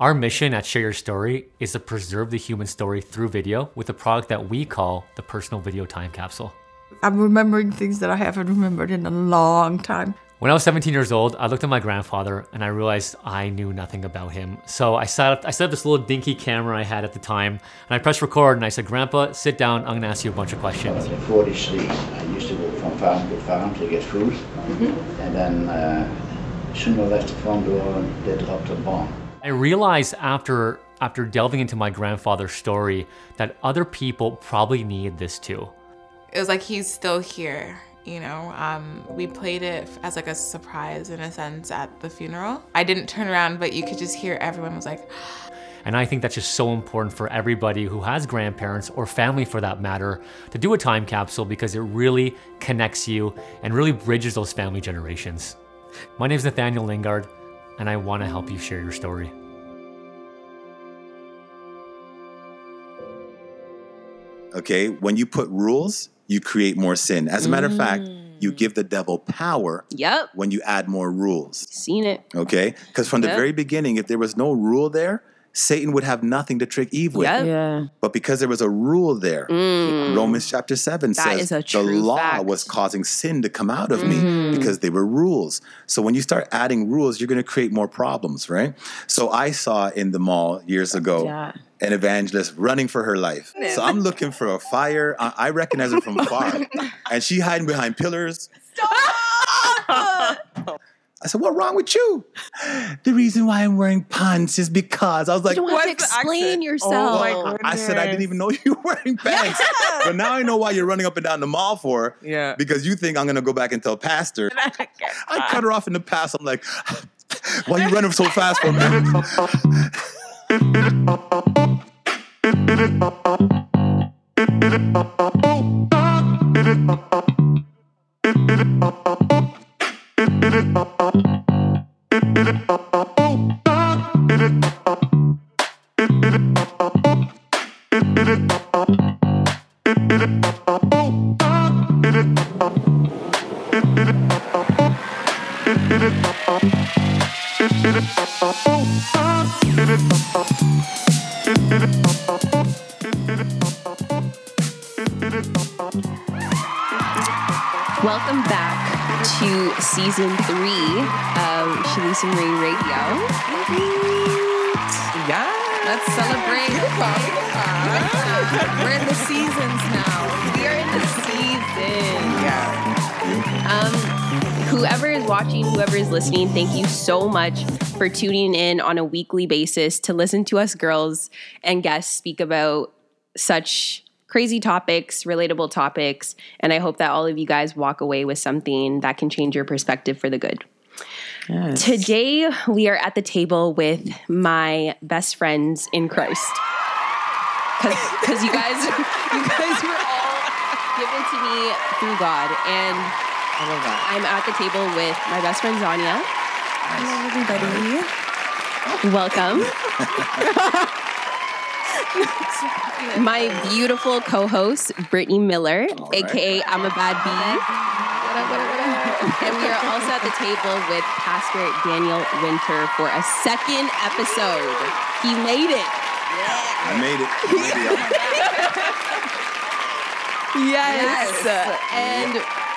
Our mission at Share Your Story is to preserve the human story through video with a product that we call the Personal Video Time Capsule. I'm remembering things that I haven't remembered in a long time. When I was 17 years old, I looked at my grandfather and I realized I knew nothing about him. So I set up, I set up this little dinky camera I had at the time, and I pressed record and I said, "Grandpa, sit down. I'm gonna ask you a bunch of questions." In 43, I used to go from farm to farm to get food, and then uh, soon I left the front door and they dropped a bomb. I realized after after delving into my grandfather's story that other people probably need this too. It was like he's still here. You know, um, we played it as like a surprise in a sense at the funeral. I didn't turn around, but you could just hear everyone was like, And I think that's just so important for everybody who has grandparents or family for that matter to do a time capsule because it really connects you and really bridges those family generations. My name is Nathaniel Lingard, and I want to help you share your story. Okay, when you put rules, you create more sin. As a matter of fact, you Mm. give the devil power Yep. when you add more rules. Seen it. Okay, because from the very beginning, if there was no rule there, Satan would have nothing to trick Eve with. Yep. Yeah. But because there was a rule there, Mm. Romans chapter 7 That says the law fact. was causing sin to come out of Mm-hmm. me because they were rules. So when you start adding rules, you're going to create more problems, right? So I saw in the mall years ago Yeah. An evangelist running for her life. So I'm looking for a fire. I, I recognize her from far. and she hiding behind pillars. Stop! I said, "What wrong with you?" The reason why I'm wearing pants is because I was like, You don't have to explain accent? yourself. Oh my I said I didn't even know you were wearing pants. But now I know why you're running up and down the mall for. Yeah. Because you think I'm gonna go back and tell pastor. I cut her off in the past. I'm like, why you running so fast for me? Welcome listening, thank you so much for tuning in on a weekly basis to listen to us girls and guests speak about such crazy topics, relatable topics, and I hope that all of you guys walk away with something that can change your perspective for the good. Yes. Today we are at the table with my best friends in Christ. Because you guys, you guys were all given to me through God, and I love that. I'm at the table with my best friend Zania. Hello, everybody. Welcome. my beautiful co-host Brittany Miller, aka I'm a Bad Bee. And we are also at the table with Pastor Daniel Winter for a second episode. He made it. I made it. I made it. Yes. And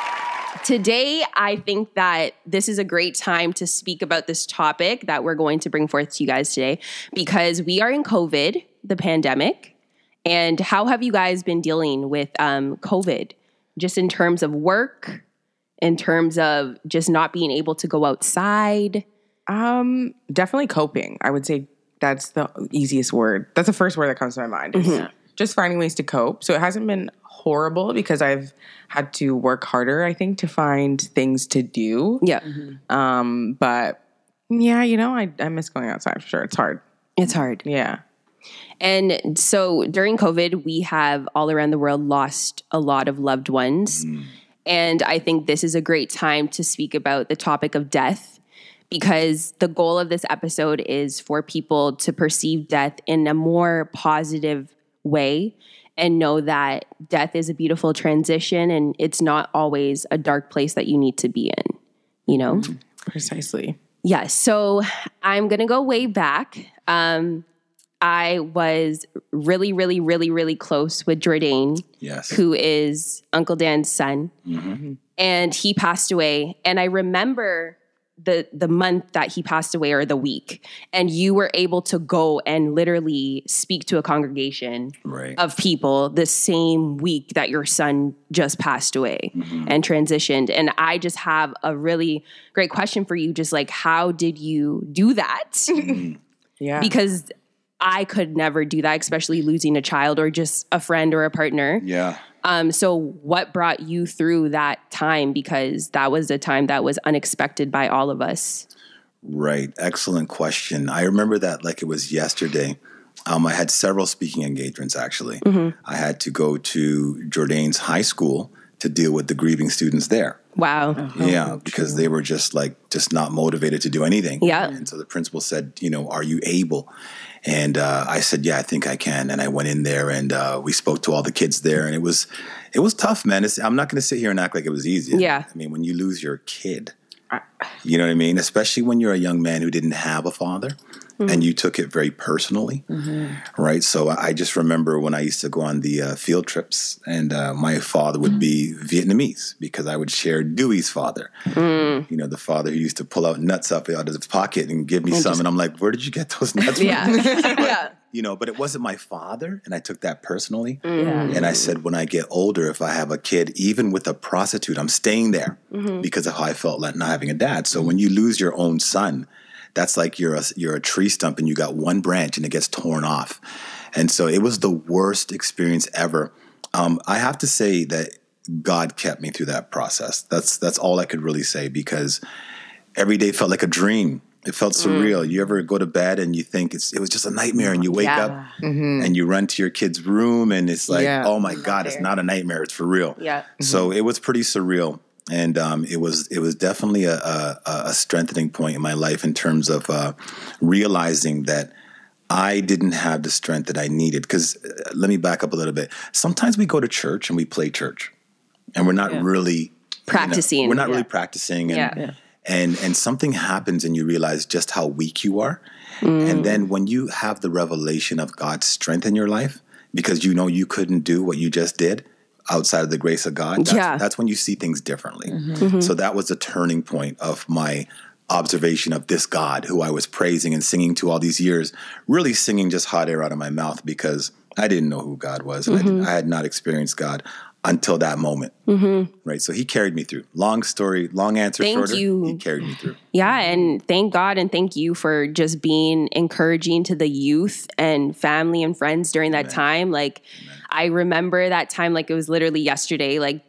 today, I think that this is a great time to speak about this topic that we're going to bring forth to you guys today because we are in COVID, the pandemic. And how have you guys been dealing with um, COVID? Just in terms of work, in terms of just not being able to go outside. Um, definitely coping. I would say that's the easiest word. That's the first word that comes to my mind. is Just finding ways to cope. So it hasn't been horrible because I've had to work harder, I think, to find things to do. Yeah, Um, but yeah, you know, I, I miss going outside for sure. It's hard. it's hard. Yeah. And so during COVID, we have all around the world lost a lot of loved ones. And I think this is a great time to speak about the topic of death because the goal of this episode is for people to perceive death in a more positive way and know that death is a beautiful transition and it's not always a dark place that you need to be in, you know? Mm-hmm. Precisely. Yes. So I'm going to go way back. Um, I was really, really, really, really close with Jordan, Yes. who is Uncle Dan's son, mm-hmm. Mm-hmm. and he passed away. And I remember the the month that he passed away, or the week, and you were able to go and literally speak to a congregation Right. of people the same week that your son just passed away mm-hmm. and transitioned. And I just have a really great question for you. Just like, how did you do that? Mm-hmm. Yeah. because I could never do that, especially losing a child or just a friend or a partner. Yeah. Um, so, what brought you through that time? Because that was a time that was unexpected by all of us. Right. Excellent question. I remember that like it was yesterday. Um, I had several speaking engagements actually. I had to go to Jordan's high school to deal with the grieving students there. Wow. yeah, because they were just like just not motivated to do anything. Yeah. And so the principal said, you know, are you able? And uh, I said, yeah, I think I can. And I went in there and uh, we spoke to all the kids there, and it was it was tough, man. It's, I'm not going to sit here and act like it was easy. Yeah. I mean, when you lose your kid, you know what I mean? Especially when you're a young man who didn't have a father Mm-hmm. and you took it very personally, mm-hmm. right? So I just remember when I used to go on the uh, field trips and uh, my father would be mm-hmm. Vietnamese because I would share Dewey's father, mm. you know, the father who used to pull out nuts up out of his pocket and give me some. and I'm like, where did you get those nuts from? Yeah. yeah. you know, but it wasn't my father, and I took that personally. Mm. And I said, when I get older, if I have a kid, even with a prostitute, I'm staying there because of how I felt like not having a dad. So when you lose your own son, that's like you're a, you're a tree stump and you got one branch and it gets torn off. And so it was the worst experience ever. Um, I have to say that God kept me through that process. That's that's all I could really say because every day felt like a dream. It felt mm. surreal. You ever go to bed and you think it's it was just a nightmare, and you wake Yeah. up and you run to your kid's room, and it's like, Yeah. oh my god, it's not a nightmare. It's for real. Yeah. So mm-hmm. it was pretty surreal, and um, it was it was definitely a, a, a strengthening point in my life in terms of uh, realizing that. I didn't have the strength that I needed because let me back up a little bit. Sometimes we go to church and we play church, and we're not really you know, Practicing. we're not really practicing, and Yeah. Yeah. and and something happens, and you realize just how weak you are. Mm. And then when you have the revelation of God's strength in your life, because you know you couldn't do what you just did outside of the grace of God, that's, Yeah. Mm-hmm. that's when you see things differently. So that was a turning point of my observation of this God who I was praising and singing to all these years, really singing just hot air out of my mouth because I didn't know who God was. And I, Mm-hmm. did, I had not experienced God until that moment. Right. So he carried me through. Long story, long answer Thank shorter. you. He carried me through. Yeah, and thank God and thank you for just being encouraging to the youth and family and friends during that time. Like, I remember that time like it was literally yesterday. Like,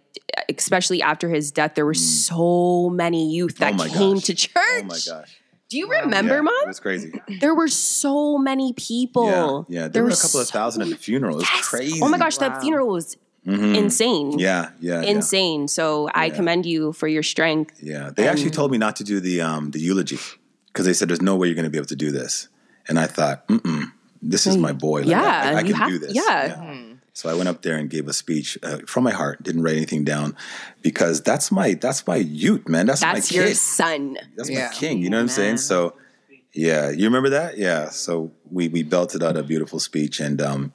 especially after his death, there were so many youth that Mm. Oh came gosh. to church. Oh my gosh. Do you remember, Yeah, It was crazy. There were so many people. Yeah. Yeah. There, were a couple of thousand at the funeral. It was Yes. crazy. Mm-hmm. Oh my gosh, that funeral was insane. Yeah. Yeah. yeah. Insane. So I commend you for your strength. Yeah, they actually told me not to do the um, the eulogy because they said there's no way you're going to be able to do this, and I thought, mm this is my boy. Like, Yeah, I, I, I can have- do this. yeah. So I went up there and gave a speech uh, from my heart. Didn't write anything down because that's my that's my youth, man. That's, my king. That's my your kid. son. That's Yeah. my king. You know what I'm saying? So, yeah, you remember that? Yeah. So we we belted out a beautiful speech, and um,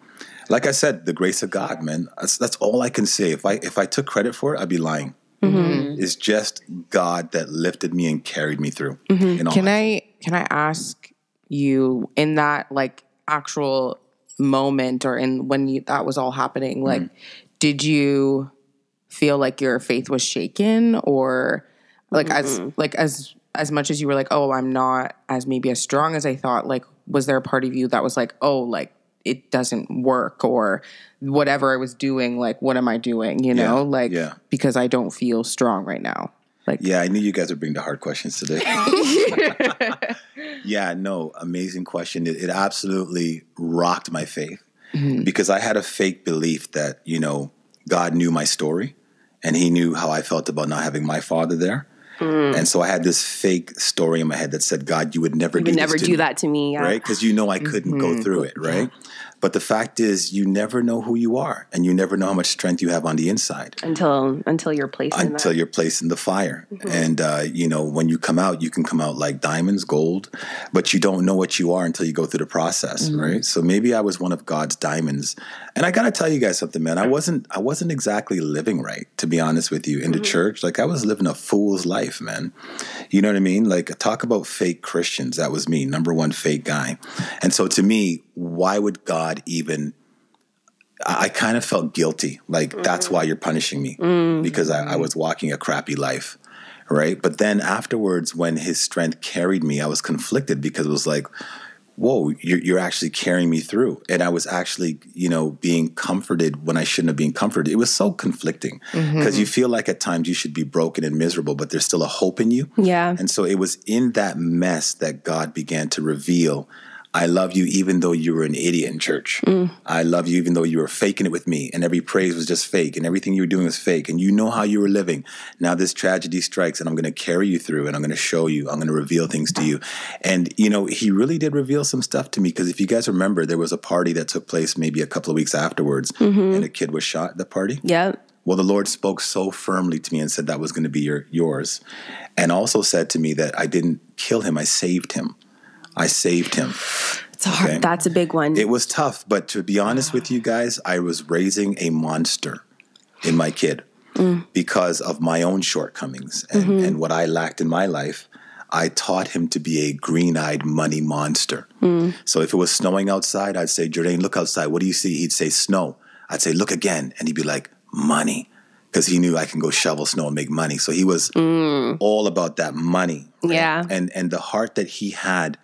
like I said, the grace of God, man. That's that's all I can say. If I if I took credit for it, I'd be lying. It's just God that lifted me and carried me through. in all Can I can I ask you in that like actual moment or in when you that was all happening like mm. did you feel like your faith was shaken or like as like as as much as you were like oh I'm not as maybe as strong as I thought like was there a part of you that was like oh like it doesn't work or whatever I was doing like what am I doing you know Yeah, like yeah. because I don't feel strong right now like Yeah, I knew you guys would bring the hard questions today. yeah, no, amazing question. It, it absolutely rocked my faith mm-hmm. because I had a fake belief that, you know, God knew my story and he knew how I felt about not having my father there. Mm. And so I had this fake story in my head that said, God, you would never You do would never do me." that to me. Yeah. right? Because you know I couldn't go mm-hmm. through it, right? But the fact is, you never know who you are, and you never know how much strength you have on the inside until until you're placed in until you're placed in the fire. Mm-hmm. And uh, you know, when you come out, you can come out like diamonds, gold, but you don't know what you are until you go through the process, mm-hmm. right? So maybe I was one of God's diamonds. And I gotta tell you guys something, man. I wasn't I wasn't exactly living right, to be honest with you, in the mm-hmm. church. Like I was living a fool's life, man. You know what I mean? Like talk about fake Christians. That was me, number one fake guy. And so to me, why would God even I, I kind of felt guilty. Like that's mm. why you're punishing me mm. because I, I mm. was walking a crappy life, right? But then afterwards, when His strength carried me, I was conflicted because it was like, whoa, you're, you're actually carrying me through, and I was actually, you know, being comforted when I shouldn't have been comforted. It was so conflicting mm-hmm. because you feel like at times you should be broken and miserable, but there's still a hope in you. Yeah. And so it was in that mess that God began to reveal I love you even though you were an idiot in church. Mm. I love you even though you were faking it with me and every praise was just fake and everything you were doing was fake and you know how you were living. Now this tragedy strikes and I'm going to carry you through and I'm going to show you. I'm going to reveal things to you. And you know, he really did reveal some stuff to me because if you guys remember there was a party that took place maybe a couple of weeks afterwards mm-hmm. and a kid was shot at the party. Yep. Well, the Lord spoke so firmly to me and said that was going to be your yours, and also said to me that I didn't kill him; I saved him. I saved him. It's hard. Okay. That's a big one. It was tough, but to be honest with you guys, I was raising a monster in my kid mm. because of my own shortcomings and, mm-hmm. and what I lacked in my life. I taught him to be a green eyed money monster. Mm. So if it was snowing outside, I'd say, Jordan, look outside. What do you see? He'd say, snow. I'd say, look again. And he'd be like, money. Because he knew I can go shovel snow and make money. So he was mm. all about that money. Yeah. And and the heart that he had,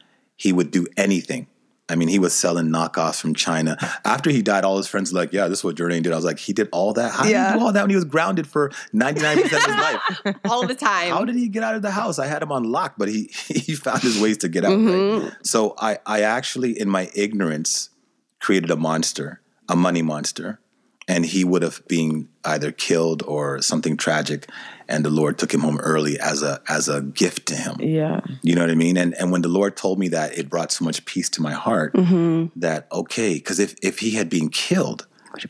he would do anything. I mean, he was selling knockoffs from China. After he died, all his friends were like, "Yeah, this is what Jordan did." I was like, "He did all that? How did he do all that when he was grounded for ninety nine percent of his life? all the time. How did he get out of the house? I had him on lock, but he he found his ways to get out. Mm-hmm. Right? So I I actually, in my ignorance, created a monster, a money monster, and he would have been either killed or something tragic. And the Lord took him home early as a as a gift to him. Yeah. You know what I mean? And and when the Lord told me that, it brought so much peace to my heart Mm-hmm. that okay, because if if he had been killed,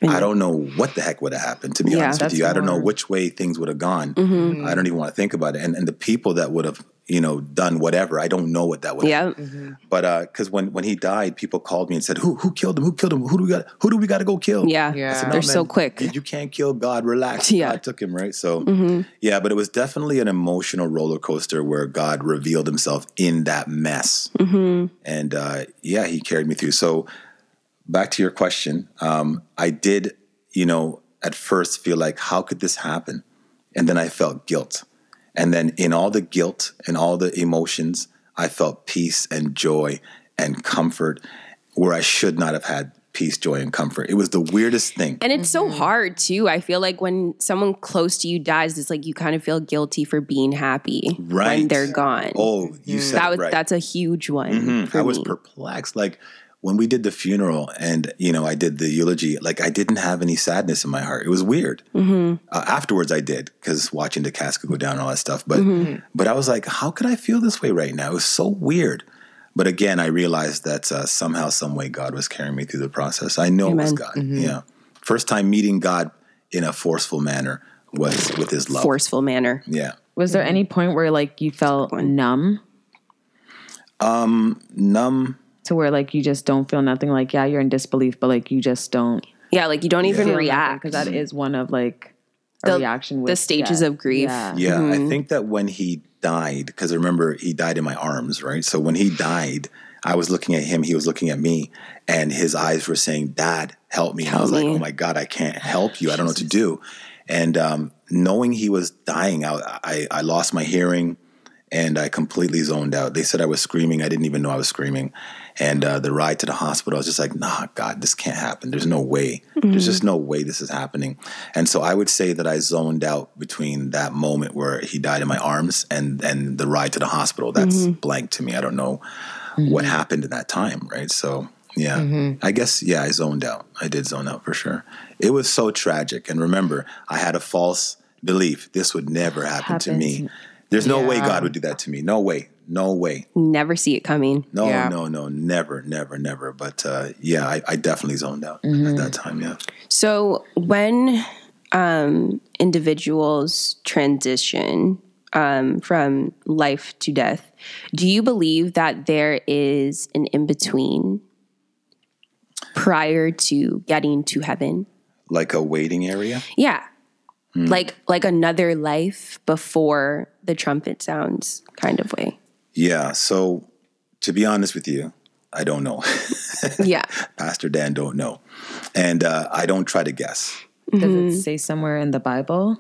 I don't know what the heck would have happened. To be Yeah, honest with you, I don't know which way things would have gone. Mm-hmm. I don't even want to think about it. And and the people that would have you know done whatever, I don't know what that would. have Yep. But because when when he died, people called me and said, "Who who killed him? Who killed him? Who do we got? Who do we got to go kill?" Yeah. Yeah. I said, They're "No, so quick. You can't kill God. Relax. Yeah. Mm-hmm. God took him, right? So, yeah, but it was definitely an emotional roller coaster where God revealed himself in that mess. Mm-hmm. And uh, yeah, he carried me through. So, back to your question, um, I did, you know, at first feel like, how could this happen? And then I felt guilt. And then in all the guilt and all the emotions, I felt peace and joy and comfort where I should not have had peace, joy, and comfort. It was the weirdest thing. And it's Mm-hmm. so hard too. I feel like when someone close to you dies, it's like you kind of feel guilty for being happy right. when they're gone. Oh, you said that was right. that's a huge one. Mhm. for I was me. perplexed. Like when we did the funeral and you know I did the eulogy, like I didn't have any sadness in my heart. It was weird. Mm-hmm. Uh, afterwards, I did because watching the casket go down and all that stuff. But Mm-hmm. but I was like, how could I feel this way right now? It was so weird. But again, I realized that uh, somehow, some way, God was carrying me through the process. I know it was God. Mm-hmm. Yeah. First time meeting God in a forceful manner was with His love. forceful manner. Yeah. Was there any point where like you felt numb um Numb. To where like you just don't feel nothing? Like yeah, you're in disbelief, but like you just don't Yeah, like you don't even feel react. because that is one of like a The- reaction. With the stages death. of grief. Yeah. Yeah, I think that when he died, because I remember he died in my arms, right? So when he died, I was looking at him, he was looking at me, and his eyes were saying, "Dad, help me." And I was like, "Oh my god, I can't help you. I don't know what to do." And um, knowing he was dying, I, I I lost my hearing, and I completely zoned out. They said I was screaming. I didn't even know I was screaming. And uh, the ride to the hospital, I was just like, "Nah, God, this can't happen. There's no way. Mm-hmm. There's just no way this is happening." And so I would say that I zoned out between that moment where he died in my arms and and the ride to the hospital. That's mm-hmm. blank to me. I don't know mm-hmm. what happened in that time, right? So yeah, I guess yeah, I zoned out. I did zone out for sure. It was so tragic. And remember, I had a false belief this would never happen to me. To- There's no way God would do that to me. No way. No way. Never see it coming. No, Yeah. no, no, never, never, never. But uh, yeah, I, I definitely zoned out Mm-hmm. at that time. Yeah. So when um, individuals transition um, from life to death, do you believe that there is an in between prior to getting to heaven? Like a waiting area. Yeah. Hmm. Like like another life before the trumpet sounds kind of way. Yeah. So to be honest with you, I don't know. Yeah. Pastor Dan don't know, and uh, I don't try to guess. Does it say somewhere in the Bible?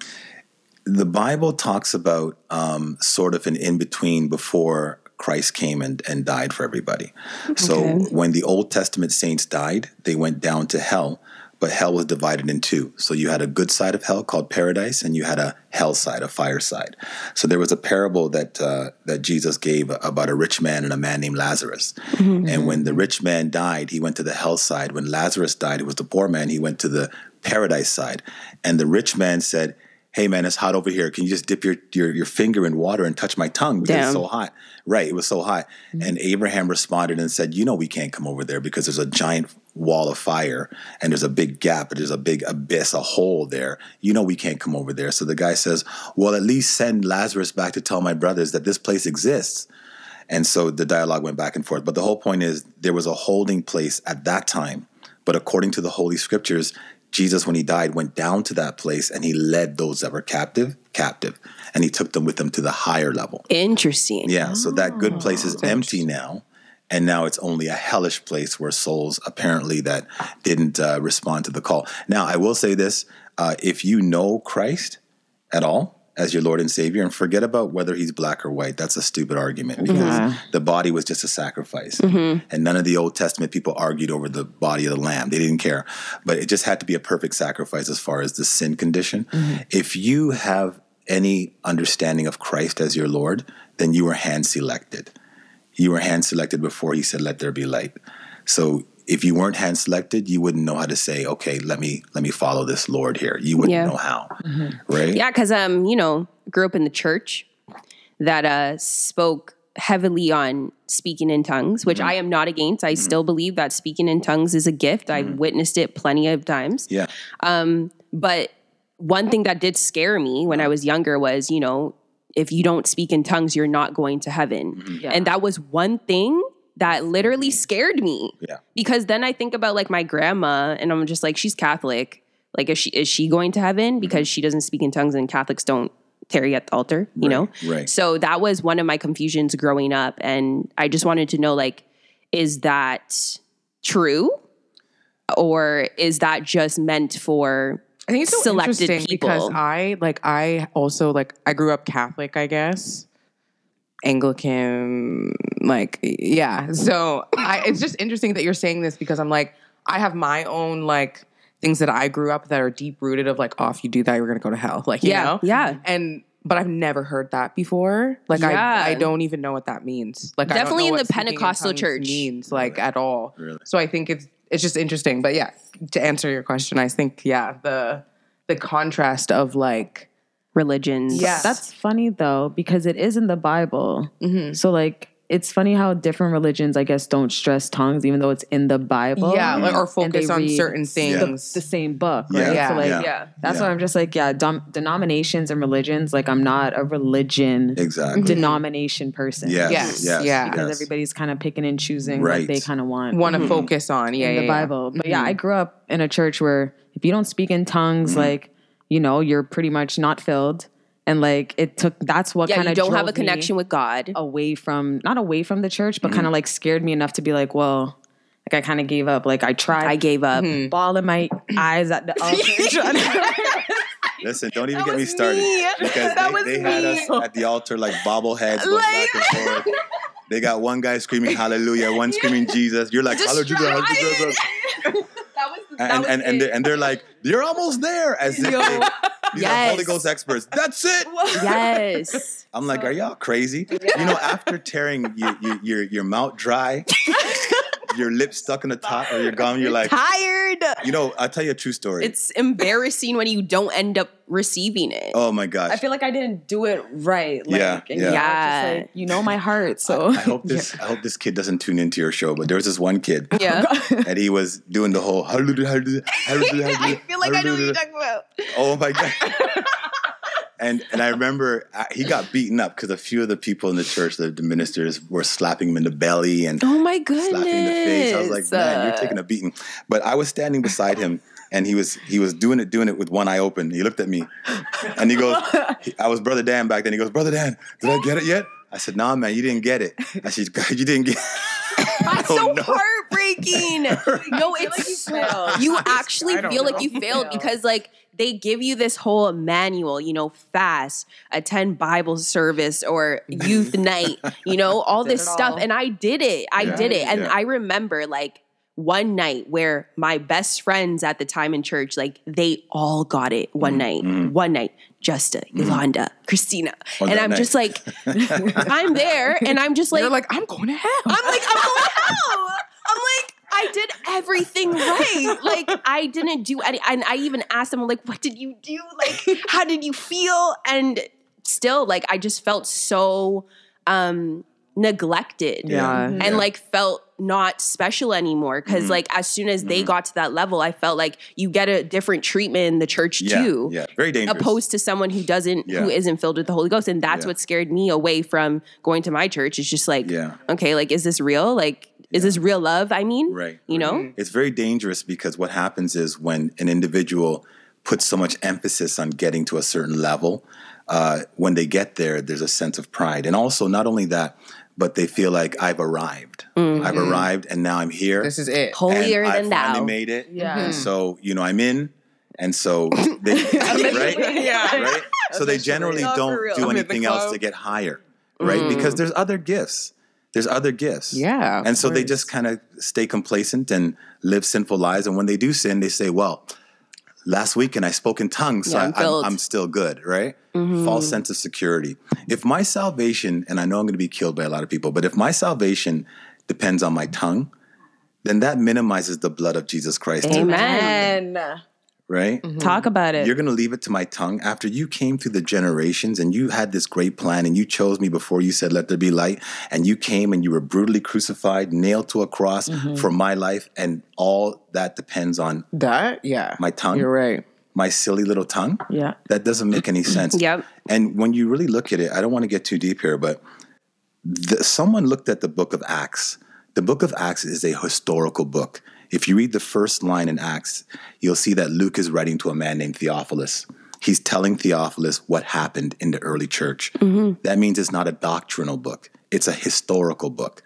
the Bible talks about um, sort of an in between before Christ came and, and died for everybody. So when the Old Testament saints died, they went down to hell, but hell was divided in two. So you had a good side of hell called paradise, and you had a hell side, a fire side. So there was a parable that uh, that Jesus gave about a rich man and a man named Lazarus. And when the rich man died, he went to the hell side. When Lazarus died, it was the poor man. He went to the paradise side. And the rich man said, hey man, it's hot over here. Can you just dip your your, your finger in water and touch my tongue because Damn. it's so hot? Right, it was so hot. And Abraham responded and said, you know, we can't come over there because there's a giant wall of fire and there's a big gap, there's a big abyss, a hole there. You know, we can't come over there. So the guy says, well, at least send Lazarus back to tell my brothers that this place exists. And so the dialogue went back and forth. But the whole point is there was a holding place at that time. But according to the Holy Scriptures, Jesus, when he died, went down to that place and he led those that were captive, captive, and he took them with him to the higher level. Interesting. Yeah, so that good place is ah. empty now. And now it's only a hellish place where souls apparently that didn't uh, respond to the call. Now, I will say this uh, if you know Christ at all as your Lord and Savior, and forget about whether he's black or white, that's a stupid argument because Yeah. the body was just a sacrifice. Mm-hmm. And none of the Old Testament people argued over the body of the lamb. They didn't care. But it just had to be a perfect sacrifice as far as the sin condition. Mm-hmm. If you have any understanding of Christ as your Lord, then you were hand selected. You were hand selected before he said, Let there be light. So if you weren't hand selected, you wouldn't know how to say, okay, let me let me follow this Lord here. You wouldn't Yeah. know how. Right? Yeah, because um, you know, grew up in the church that uh spoke heavily on speaking in tongues, which I am not against. I still believe that speaking in tongues is a gift. I've witnessed it plenty of times. Yeah. Um, But one thing that did scare me when I was younger was, you know, if you don't speak in tongues, you're not going to heaven. Mm-hmm. And that was one thing that literally mm-hmm. scared me. Yeah. Because then I think about like my grandma and I'm just like, she's Catholic. Like, is she is she going to heaven mm-hmm. because she doesn't speak in tongues and Catholics don't tarry at the altar, you know? right. So that was one of my confusions growing up. And I just wanted to know, like, is that true? Or is that just meant for I think it's so selected interesting people? because I like I also like I grew up Catholic, I guess. Anglican, like yeah. So I, it's just interesting that you're saying this because I'm like I have my own like things that I grew up that are deep rooted of like, oh, if you do that, you're gonna go to hell. Like, you Yeah, know? yeah. And but I've never heard that before. Like Yeah. I, I don't even know what that means. Like I don't Definitely know in what the speaking in Pentecostal church. means like at all. Really? So I think it's it's just interesting. But yeah, to answer your question, I think yeah the the contrast of like religions. Yeah. That's funny though, because it is in the Bible. Mm-hmm. So like it's funny how different religions, I guess, don't stress tongues, even though it's in the Bible. yeah, like, or focus on certain things. the same book, Yeah. right? Yeah. So like, Yeah. Yeah. that's Yeah. why I'm just like, yeah, dom- denominations and religions. Like, I'm not a religion Exactly. Mm-hmm. denomination person. Yes. Yes, Yes. yeah. because yes. everybody's kind of picking and choosing Right. what they kind of want. Want to mm-hmm. focus on yeah in yeah, the yeah. Bible. But yeah, I mm-hmm. grew up in a church where if you don't speak in tongues, like you know, you're pretty much not filled. And like it took that's what Yeah, kind you of don't have a connection with God. away from not away from the church, but kind of mm-hmm. like scared me enough to be like, well, like I kind of gave up. Like I tried. I gave up. Mm-hmm. ball in my eyes at the altar. Listen, don't even get me started me. because That they, was they had us at the altar like bobbleheads going back and forth. They got one guy screaming hallelujah, one screaming Jesus. You're like hallelujah, hallelujah. That And, and, and, they're, and they're like, you're almost there. As if they, these are Holy Ghost experts. That's it. Yes. I'm like, are y'all crazy? You know, after tearing your, your mouth dry, your lips stuck in the top of your gum. You're like, Tired. you know, I'll tell you a true story. It's embarrassing when you don't end up receiving it. oh my gosh. I feel like I didn't do it right. Like, Yeah, yeah. you know, Yeah. like, you know my heart. So I hope this I hope this kid doesn't tune into your show, but there was this one kid yeah. and he was doing the whole I feel like I know what you're talking about. Oh my god. And and I remember uh, he got beaten up because a few of the people in the church, the, the ministers, were slapping him in the belly and Oh my goodness. slapping him in the face. I was like, man, you're taking a beating. But I was standing beside him, and he was he was doing it, doing it with one eye open. He looked at me, and he goes, he- I was brother Dan back then. He goes, brother Dan, did I get it yet? I said, Nah, man, you didn't get it. I said, you didn't get. It. That's Oh, so no. heartbreaking. no, it's like you actually I don't feel like you failed because like they give you this whole manual, you know, fast, attend Bible service or youth night, you know, all this stuff. all. And I did it. I Yeah, did it. And yeah. I remember like one night where my best friends at the time in church, like they all got it one mm-hmm. night, mm-hmm. one night. Justa, mm-hmm. Yolanda, Christina. On and I'm night. just like, I'm there and I'm just like, You're like, I'm going to hell. I'm like, I'm going to hell. I'm like, I did everything right. Like, I didn't do any. And I even asked them, like, what did you do? Like, how did you feel? And still, like, I just felt so um neglected. Yeah. And Yeah. like felt not special anymore. Mm-hmm. because like as soon as they got to that level, I felt like you get a different treatment in the church yeah, too yeah, very dangerous. opposed to someone who doesn't who Yeah. isn't filled with the holy ghost and that's Yeah. what scared me away from going to my church it's just like Yeah. okay like is this real like is this real love i mean Right. you know mm-hmm. It's very dangerous because what happens is when an individual puts so much emphasis on getting to a certain level, uh, when they get there, there's a sense of pride. And also, not only that, but they feel like I've arrived. I've mm-hmm. arrived and now I'm here. This is it. holier I than finally thou made it. Yeah. And so, you know, I'm in. And so they, right? Yeah. Right? So they generally don't do I'm in the anything else to get higher. Right? Mm. Because there's other gifts. There's other gifts. Yeah, And so they just kind of stay complacent and live sinful lives. And when they do sin, they say, well, last weekend I spoke in tongues, so Yeah, I, I'm I'm. I'm still good, right? False sense of security. If my salvation, and I know I'm going to be killed by a lot of people, but if my salvation depends on my tongue, then that minimizes the blood of Jesus Christ, to me, amen and right? Mm-hmm. talk about it. You're going to leave it to my tongue after you came through the generations and you had this great plan and you chose me before you said, Let there be light. And you came and you were brutally crucified, nailed to a cross mm-hmm. for my life. And all that depends on That, yeah. my tongue, You're right. my silly little tongue. yeah. That doesn't make any sense. Yep. And when you really look at it, I don't want to get too deep here, but the, someone looked at the book of Acts. The book of Acts is a historical book. If you read the first line in Acts, you'll see that Luke is writing to a man named Theophilus. He's telling Theophilus what happened in the early church. Mm-hmm. That means it's not a doctrinal book, it's a historical book.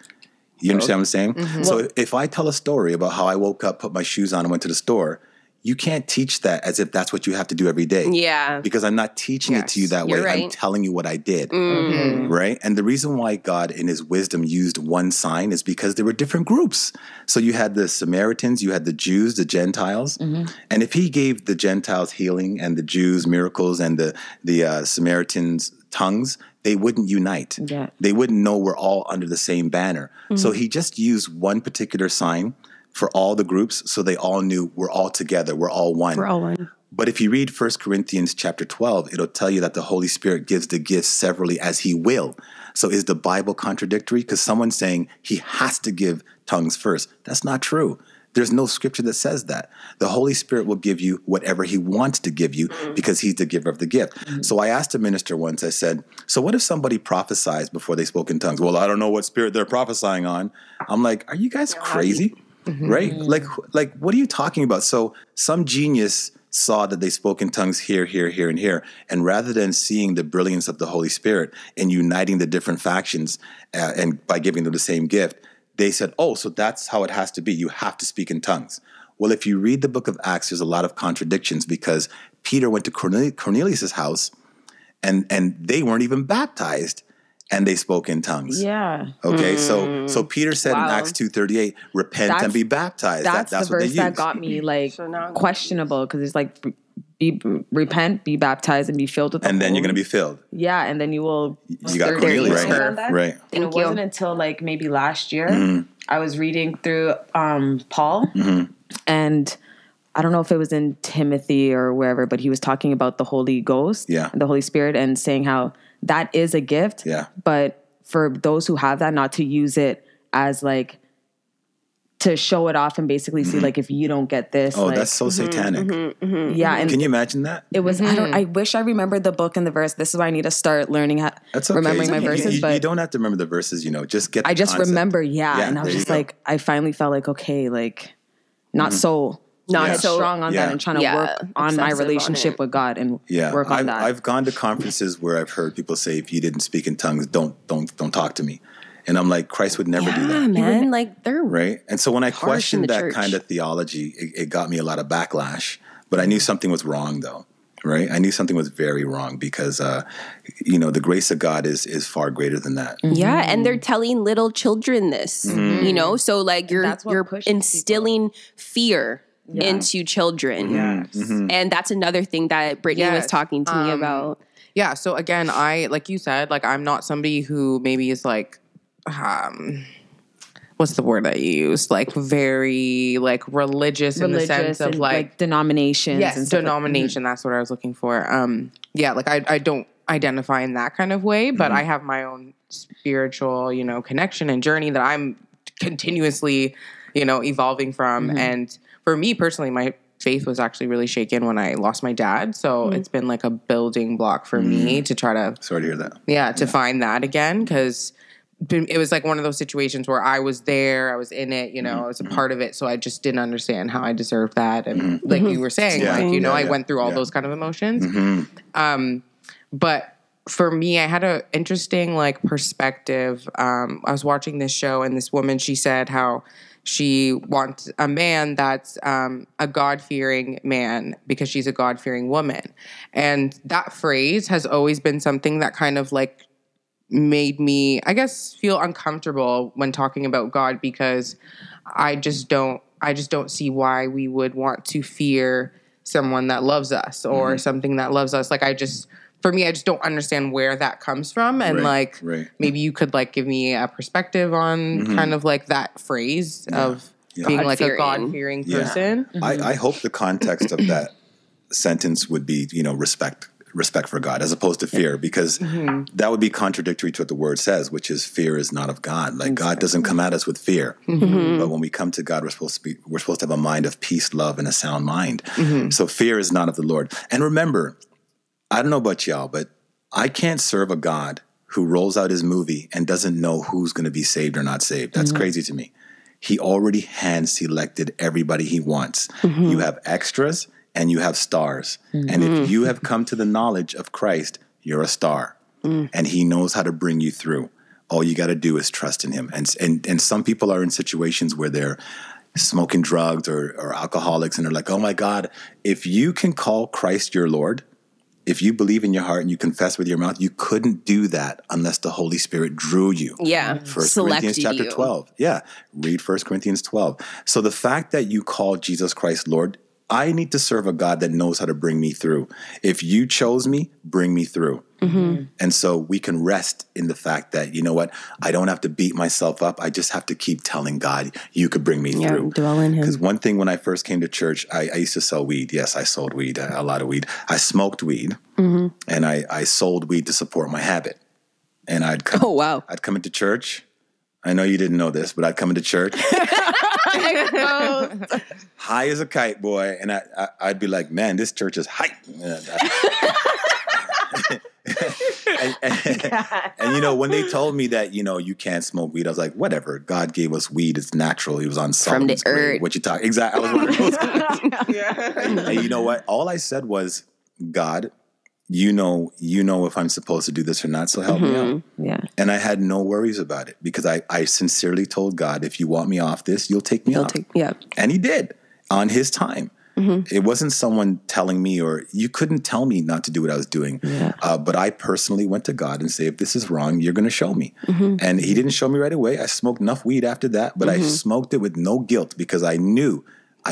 You understand oh. what I'm saying? Mm-hmm. So if I tell a story about how I woke up, put my shoes on, and went to the store, you can't teach that as if that's what you have to do every day yeah because I'm not teaching it to you that way. you're I'm telling you what I did. Mm-hmm. Right? And the reason why God, in his wisdom, used one sign is because there were different groups. So you had the Samaritans, you had the Jews, the Gentiles. Mm-hmm. And if he gave the Gentiles healing and the Jews miracles and the, the uh, Samaritans tongues, they wouldn't unite. Yeah. They wouldn't know we're all under the same banner. Mm-hmm. So he just used one particular sign for all the groups so they all knew we're all together, we're all one. we're all one But if you read 1 Corinthians chapter 12, it'll tell you that the Holy Spirit gives the gifts severally as he will. So is the Bible contradictory? Because someone's saying he has to give tongues first. That's not true. There's no scripture that says that. The Holy Spirit will give you whatever he wants to give you because he's the giver of the gift. Mm-hmm. So I asked a minister once, I said, So what if somebody prophesies before they spoke in tongues? Well, I don't know what spirit they're prophesying on. I'm like, Are you guys crazy? Right? Like, like, what are you talking about? So, some genius saw that they spoke in tongues here, here, here, and here, and rather than seeing the brilliance of the Holy Spirit and uniting the different factions uh, and by giving them the same gift, they said, "Oh, so that's how it has to be. You have to speak in tongues." Well, if you read the book of Acts, there's a lot of contradictions because Peter went to Cornelius' Cornelius's house, and and they weren't even baptized, and they spoke in tongues. Yeah. Okay, so so Peter said in Acts two thirty eight, repent and be baptized. That- That's, that's the what they verse that got me like So questionable because it's like be repent, be baptized, and be filled with the and then you're gonna be filled. yeah, and then you will. You got There Cornelius, you go. right? Right. And it Thank you. wasn't until like maybe last year Mm-hmm. I was reading through um, Paul, Mm-hmm. and I don't know if it was in Timothy or wherever, but he was talking about the Holy Ghost, Yeah. the Holy Spirit, and saying how that is a gift, Yeah. But for those who have that, not to use it as like to show it off and basically see like if you don't get this, Mm-hmm. Oh, like, that's so mm-hmm, satanic. Mm-hmm, mm-hmm. yeah, and Can you imagine that? it was. I don't. I wish I remembered the book and the verse. This is why I need to start learning how That's okay. remembering my verses. you, but you don't have to remember the verses. You know, just get. I just concept. remember, yeah, Yeah, and I was just go. like, I finally felt like, okay, like not so Not not so- strong on Yeah. that and trying to Yeah, work on my obsessive on relationship it. with God and Yeah, work on I've, that. I've gone to conferences where I've heard people say, "If you didn't speak in tongues, don't don't don't talk to me," and I'm like, Christ would never do Yeah, that. man. Like they're right? And so when I questioned that church. kind of theology, it, it got me a lot of backlash. But I knew something was wrong, though. Right? I knew something was very wrong because, uh, you know, the grace of God is is far greater than that. Yeah, and they're telling little children this, Mm-hmm. you know. So like you're you're pushes instilling fear into children, Mm-hmm. and that's another thing that Brittany was talking to me Um, about. Yeah. So again, I like you said, like I'm not somebody who maybe is like, um, what's the word that you used? Like very like religious, in the sense of and, like, denominations yes, and stuff like- denomination. That's what I was looking for. Um, yeah, like I I don't identify in that kind of way, but I have my own spiritual, you know, connection and journey that I'm continuously, you know, evolving from. Mm-hmm. And for me personally, my faith was actually really shaken when I lost my dad. So mm-hmm. it's been like a building block for me mm-hmm. to try to Sorry to hear that. yeah, to find that again because it was like one of those situations where I was there, I was in it, you know, I was a part of it, so I just didn't understand how I deserved that, and like you were saying, Yeah. like you know, Yeah, I went through all yeah. those kind of emotions. Um, but for me, I had an interesting like perspective. Um, I was watching this show, and this woman, she said how she wants a man that's um, a God fearing man because she's a God fearing woman. And that phrase has always been something that kind of like made me, I guess, feel uncomfortable when talking about God because I just don't, I just don't see why we would want to fear someone that loves us or Mm-hmm. something that loves us. Like I just, for me, I just don't understand where that comes from, and Right, like right. maybe you could like give me a perspective on mm-hmm. kind of like that phrase of Mm-hmm. Yeah. being like a God-fearing. God fearing Yeah. person. I, I mm-hmm. hope the context of that sentence would be, you know, respect respect for God as opposed to fear, because mm-hmm. that would be contradictory to what the word says, which is fear is not of God. Like God doesn't come at us with fear, but when we come to God, we're supposed to be we're supposed to have a mind of peace, love, and a sound mind. So fear is not of the Lord. And remember, I don't know about y'all, but I can't serve a God who rolls out his movie and doesn't know who's going to be saved or not saved. That's mm-hmm. crazy to me. He already hand selected everybody he wants. Mm-hmm. You have extras and you have stars. And if mm-hmm. you have come to the knowledge of Christ, you're a star. Mm. And he knows how to bring you through. All you got to do is trust in him. And, and and some people are in situations where they're smoking drugs or, or alcoholics and they're like, oh my God, if you can call Christ your Lord, if you believe in your heart and you confess with your mouth, you couldn't do that unless the Holy Spirit drew you. Yeah, First selected Corinthians chapter you. 12. Yeah. Read First Corinthians 12. So the fact that you call Jesus Christ Lord, I need to serve a God that knows how to bring me through. If you chose me, bring me through. Mm-hmm. And so we can rest in the fact that, you know what, I don't have to beat myself up. I just have to keep telling God, you could bring me Yeah, through. dwell in Him. Because one thing when I first came to church, I, I used to sell weed. Yes, I sold weed, a lot of weed. I smoked weed Mm-hmm. and I, I sold weed to support my habit. And I'd come, Oh, wow. I'd come into church. I know you didn't know this, but I'd come into church high as a kite, boy, and I, I I'd be like, man, this church is hype. and, and- and, you know, when they told me that you know you can't smoke weed, I was like, whatever. God gave us weed; it's natural. He was on Solomon's the earth. What you talk? Exactly. I was one of those guys. and you know what? All I said was, God, you know, you know if I'm supposed to do this or not. So help me out. Mm-hmm. Yeah. And I had no worries about it because I, I sincerely told God, if you want me off this, you'll take me He'll off. take- yeah. And he did on his time. Mm-hmm. It wasn't someone telling me, or you couldn't tell me not to do what I was doing. Uh, but I personally went to God and say, if this is wrong, you're going to show me. Mm-hmm. And he didn't show me right away. I smoked enough weed after that, but I smoked it with no guilt because I knew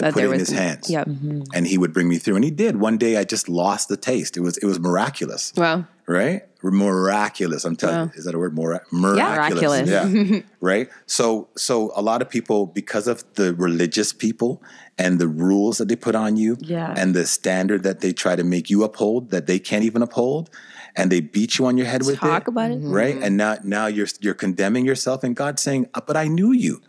I put it in his hands. Yep. And he would bring me through. And he did. One day I just lost the taste. It was it was miraculous Wow. right? miraculous. I'm telling you, is that a word? Mora- miraculous. Miraculous. Yeah. right. So, so a lot of people, because of the religious people and the rules that they put on you, Yeah. and the standard that they try to make you uphold that they can't even uphold, and they beat you on your head with Talk it, about it. right? And now, now you're you're condemning yourself, and God's saying, "Uh, "But I knew you."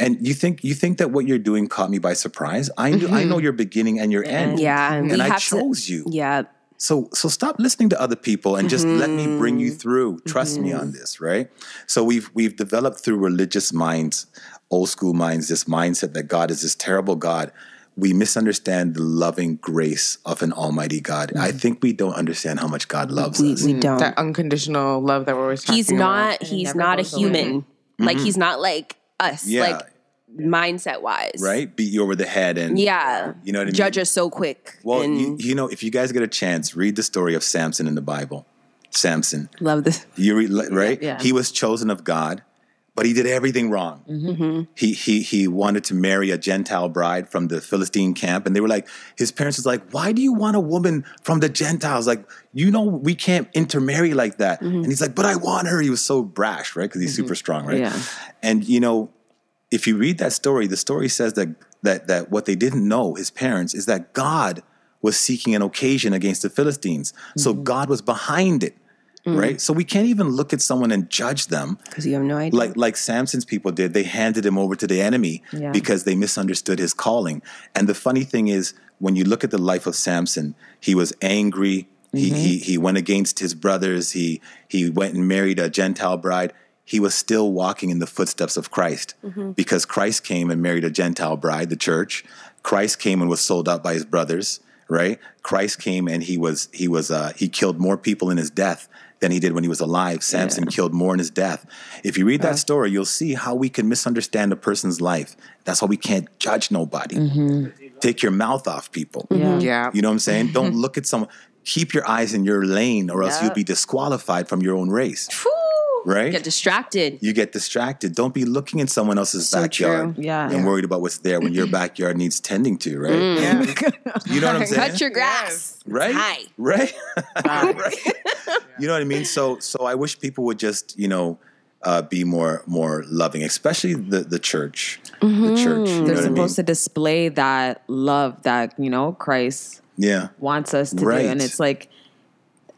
And you think you think that what you're doing caught me by surprise? I knew I know mm-hmm. your beginning and your end. Yeah, and and I have to- chose you. Yeah. So so stop listening to other people and just let me bring you mm-hmm. through. Trust me on mm-hmm. this, right? So we've we've developed through religious minds, old school minds, this mindset that God is this terrible God. We misunderstand the loving grace of an almighty God. I think we don't understand how much God loves We, us. we don't. That unconditional love that we're always talking he's about. not he's not a human. Like he's not like us. Yeah. Like mindset wise. right? Beat you over the head and Yeah. You know what I mean? Judge us so quick. Well, and you, you know, if you guys get a chance, read the story of Samson in the Bible. Samson, love this. you read, right? Yeah. He was chosen of God, but he did everything wrong. Mm-hmm. He he he wanted to marry a Gentile bride from the Philistine camp, and they were like, his parents was like, "Why do you want a woman from the Gentiles? Like, you know, we can't intermarry like that." Mm-hmm. And he's like, "But I want her." He was so brash, right? Because he's super strong, right? Yeah. And you know, if you read that story, the story says that that that what they didn't know, his parents, is that God was seeking an occasion against the Philistines. So God was behind it. Mm-hmm. Right? So we can't even look at someone and judge them Because you have no idea. like like Samson's people did. They handed him over to the enemy Yeah. because they misunderstood his calling. And the funny thing is, when you look at the life of Samson, he was angry. He mm-hmm. he he went against his brothers. He he went and married a Gentile bride. He was still walking in the footsteps of Christ mm-hmm. because Christ came and married a Gentile bride, the church. Christ came and was sold out by his brothers. Right? Christ came and he was he was uh, he killed more people in his death than he did when he was alive. Samson killed more in his death. If you read that uh-huh. story, you'll see how we can misunderstand a person's life. That's why we can't judge nobody. Mm-hmm. Take your mouth off people. Mm-hmm. Yeah. You know what I'm saying? Don't look at someone. Keep your eyes in your lane, or else Yeah. you'll be disqualified from your own race. Right? Get distracted. you get distracted. Don't be looking in someone else's So backyard true. Yeah. and worried about what's there when your backyard needs tending to, right? Mm. You know what I'm saying? Cut your grass. right? Hi. Right? right? You know what I mean? So so I wish people would just, you know, uh, be more more loving, especially the the church. The church. You They're what I mean? supposed to display that love that, you know, Christ Yeah. wants us to Right. do. And it's like,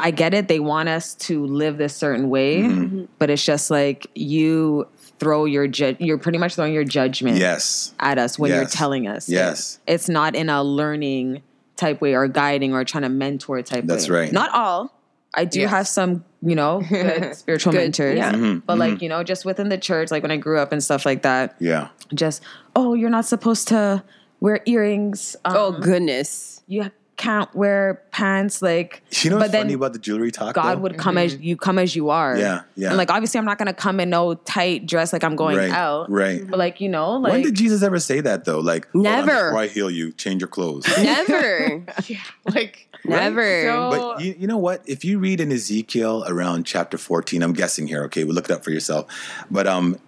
I get it. They want us to live this certain way, Mm-hmm. but it's just like you throw your, ju- you're pretty much throwing your judgment Yes. at us when you're telling us. Yes. It's not in a learning type way or guiding or trying to mentor type That's way. right. Not all. I do Yes. have some, you know, good spiritual Good, mentors. yeah. Mm-hmm. But like, you know, just within the church, like when I grew up and stuff like that, Yeah. just, oh, you're not supposed to wear earrings. Um, Oh goodness. you can't wear pants like You know but what's then funny about the jewelry talk? God though? would come as you come as you are. Yeah, yeah. And like obviously I'm not gonna come in no tight dress like I'm going right, out. Right. But like, you know, like when did Jesus ever say that though? Like "Hold Never. before I heal you, change your clothes. Never. yeah, Like Never. So- But you, you know what? If you read in Ezekiel around chapter 14, I'm guessing here, okay, we'll look it up for yourself. But um,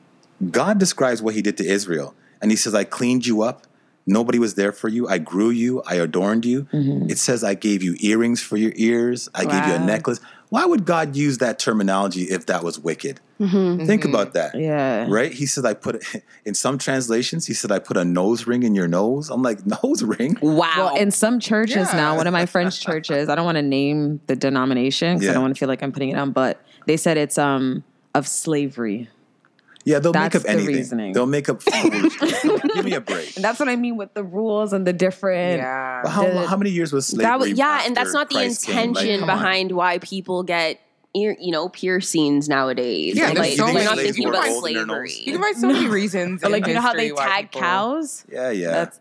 God describes what he did to Israel. And he says, I cleaned you up. Nobody was there for you. I grew you. I adorned you. Mm-hmm. It says, I gave you earrings for your ears. I gave you a necklace. Why would God use that terminology if that was wicked? Mm-hmm. Think mm-hmm. about that. Yeah. Right? He said, I put it in some translations, he said, I put a nose ring in your nose. I'm like, nose ring? Wow. Well, in some churches Yeah. now, one of my French churches, I don't want to name the denomination because Yeah. I don't want to feel like I'm putting it on, but they said it's um of slavery. Yeah, they'll That's make up the anything. reasoning. They'll make up foolish. Give me a break. And that's what I mean with the rules and the different yeah. But how, the- how many years was slavery? that was, yeah, and that's not the Christ came? Like, intention on. behind why people get ear, you know, piercings nowadays. Yeah, like, there's like, so we're many not thinking about holding their nose. slavery. You can find so many reasons. But in like you know how they tag people- Yeah, cows? yeah. That's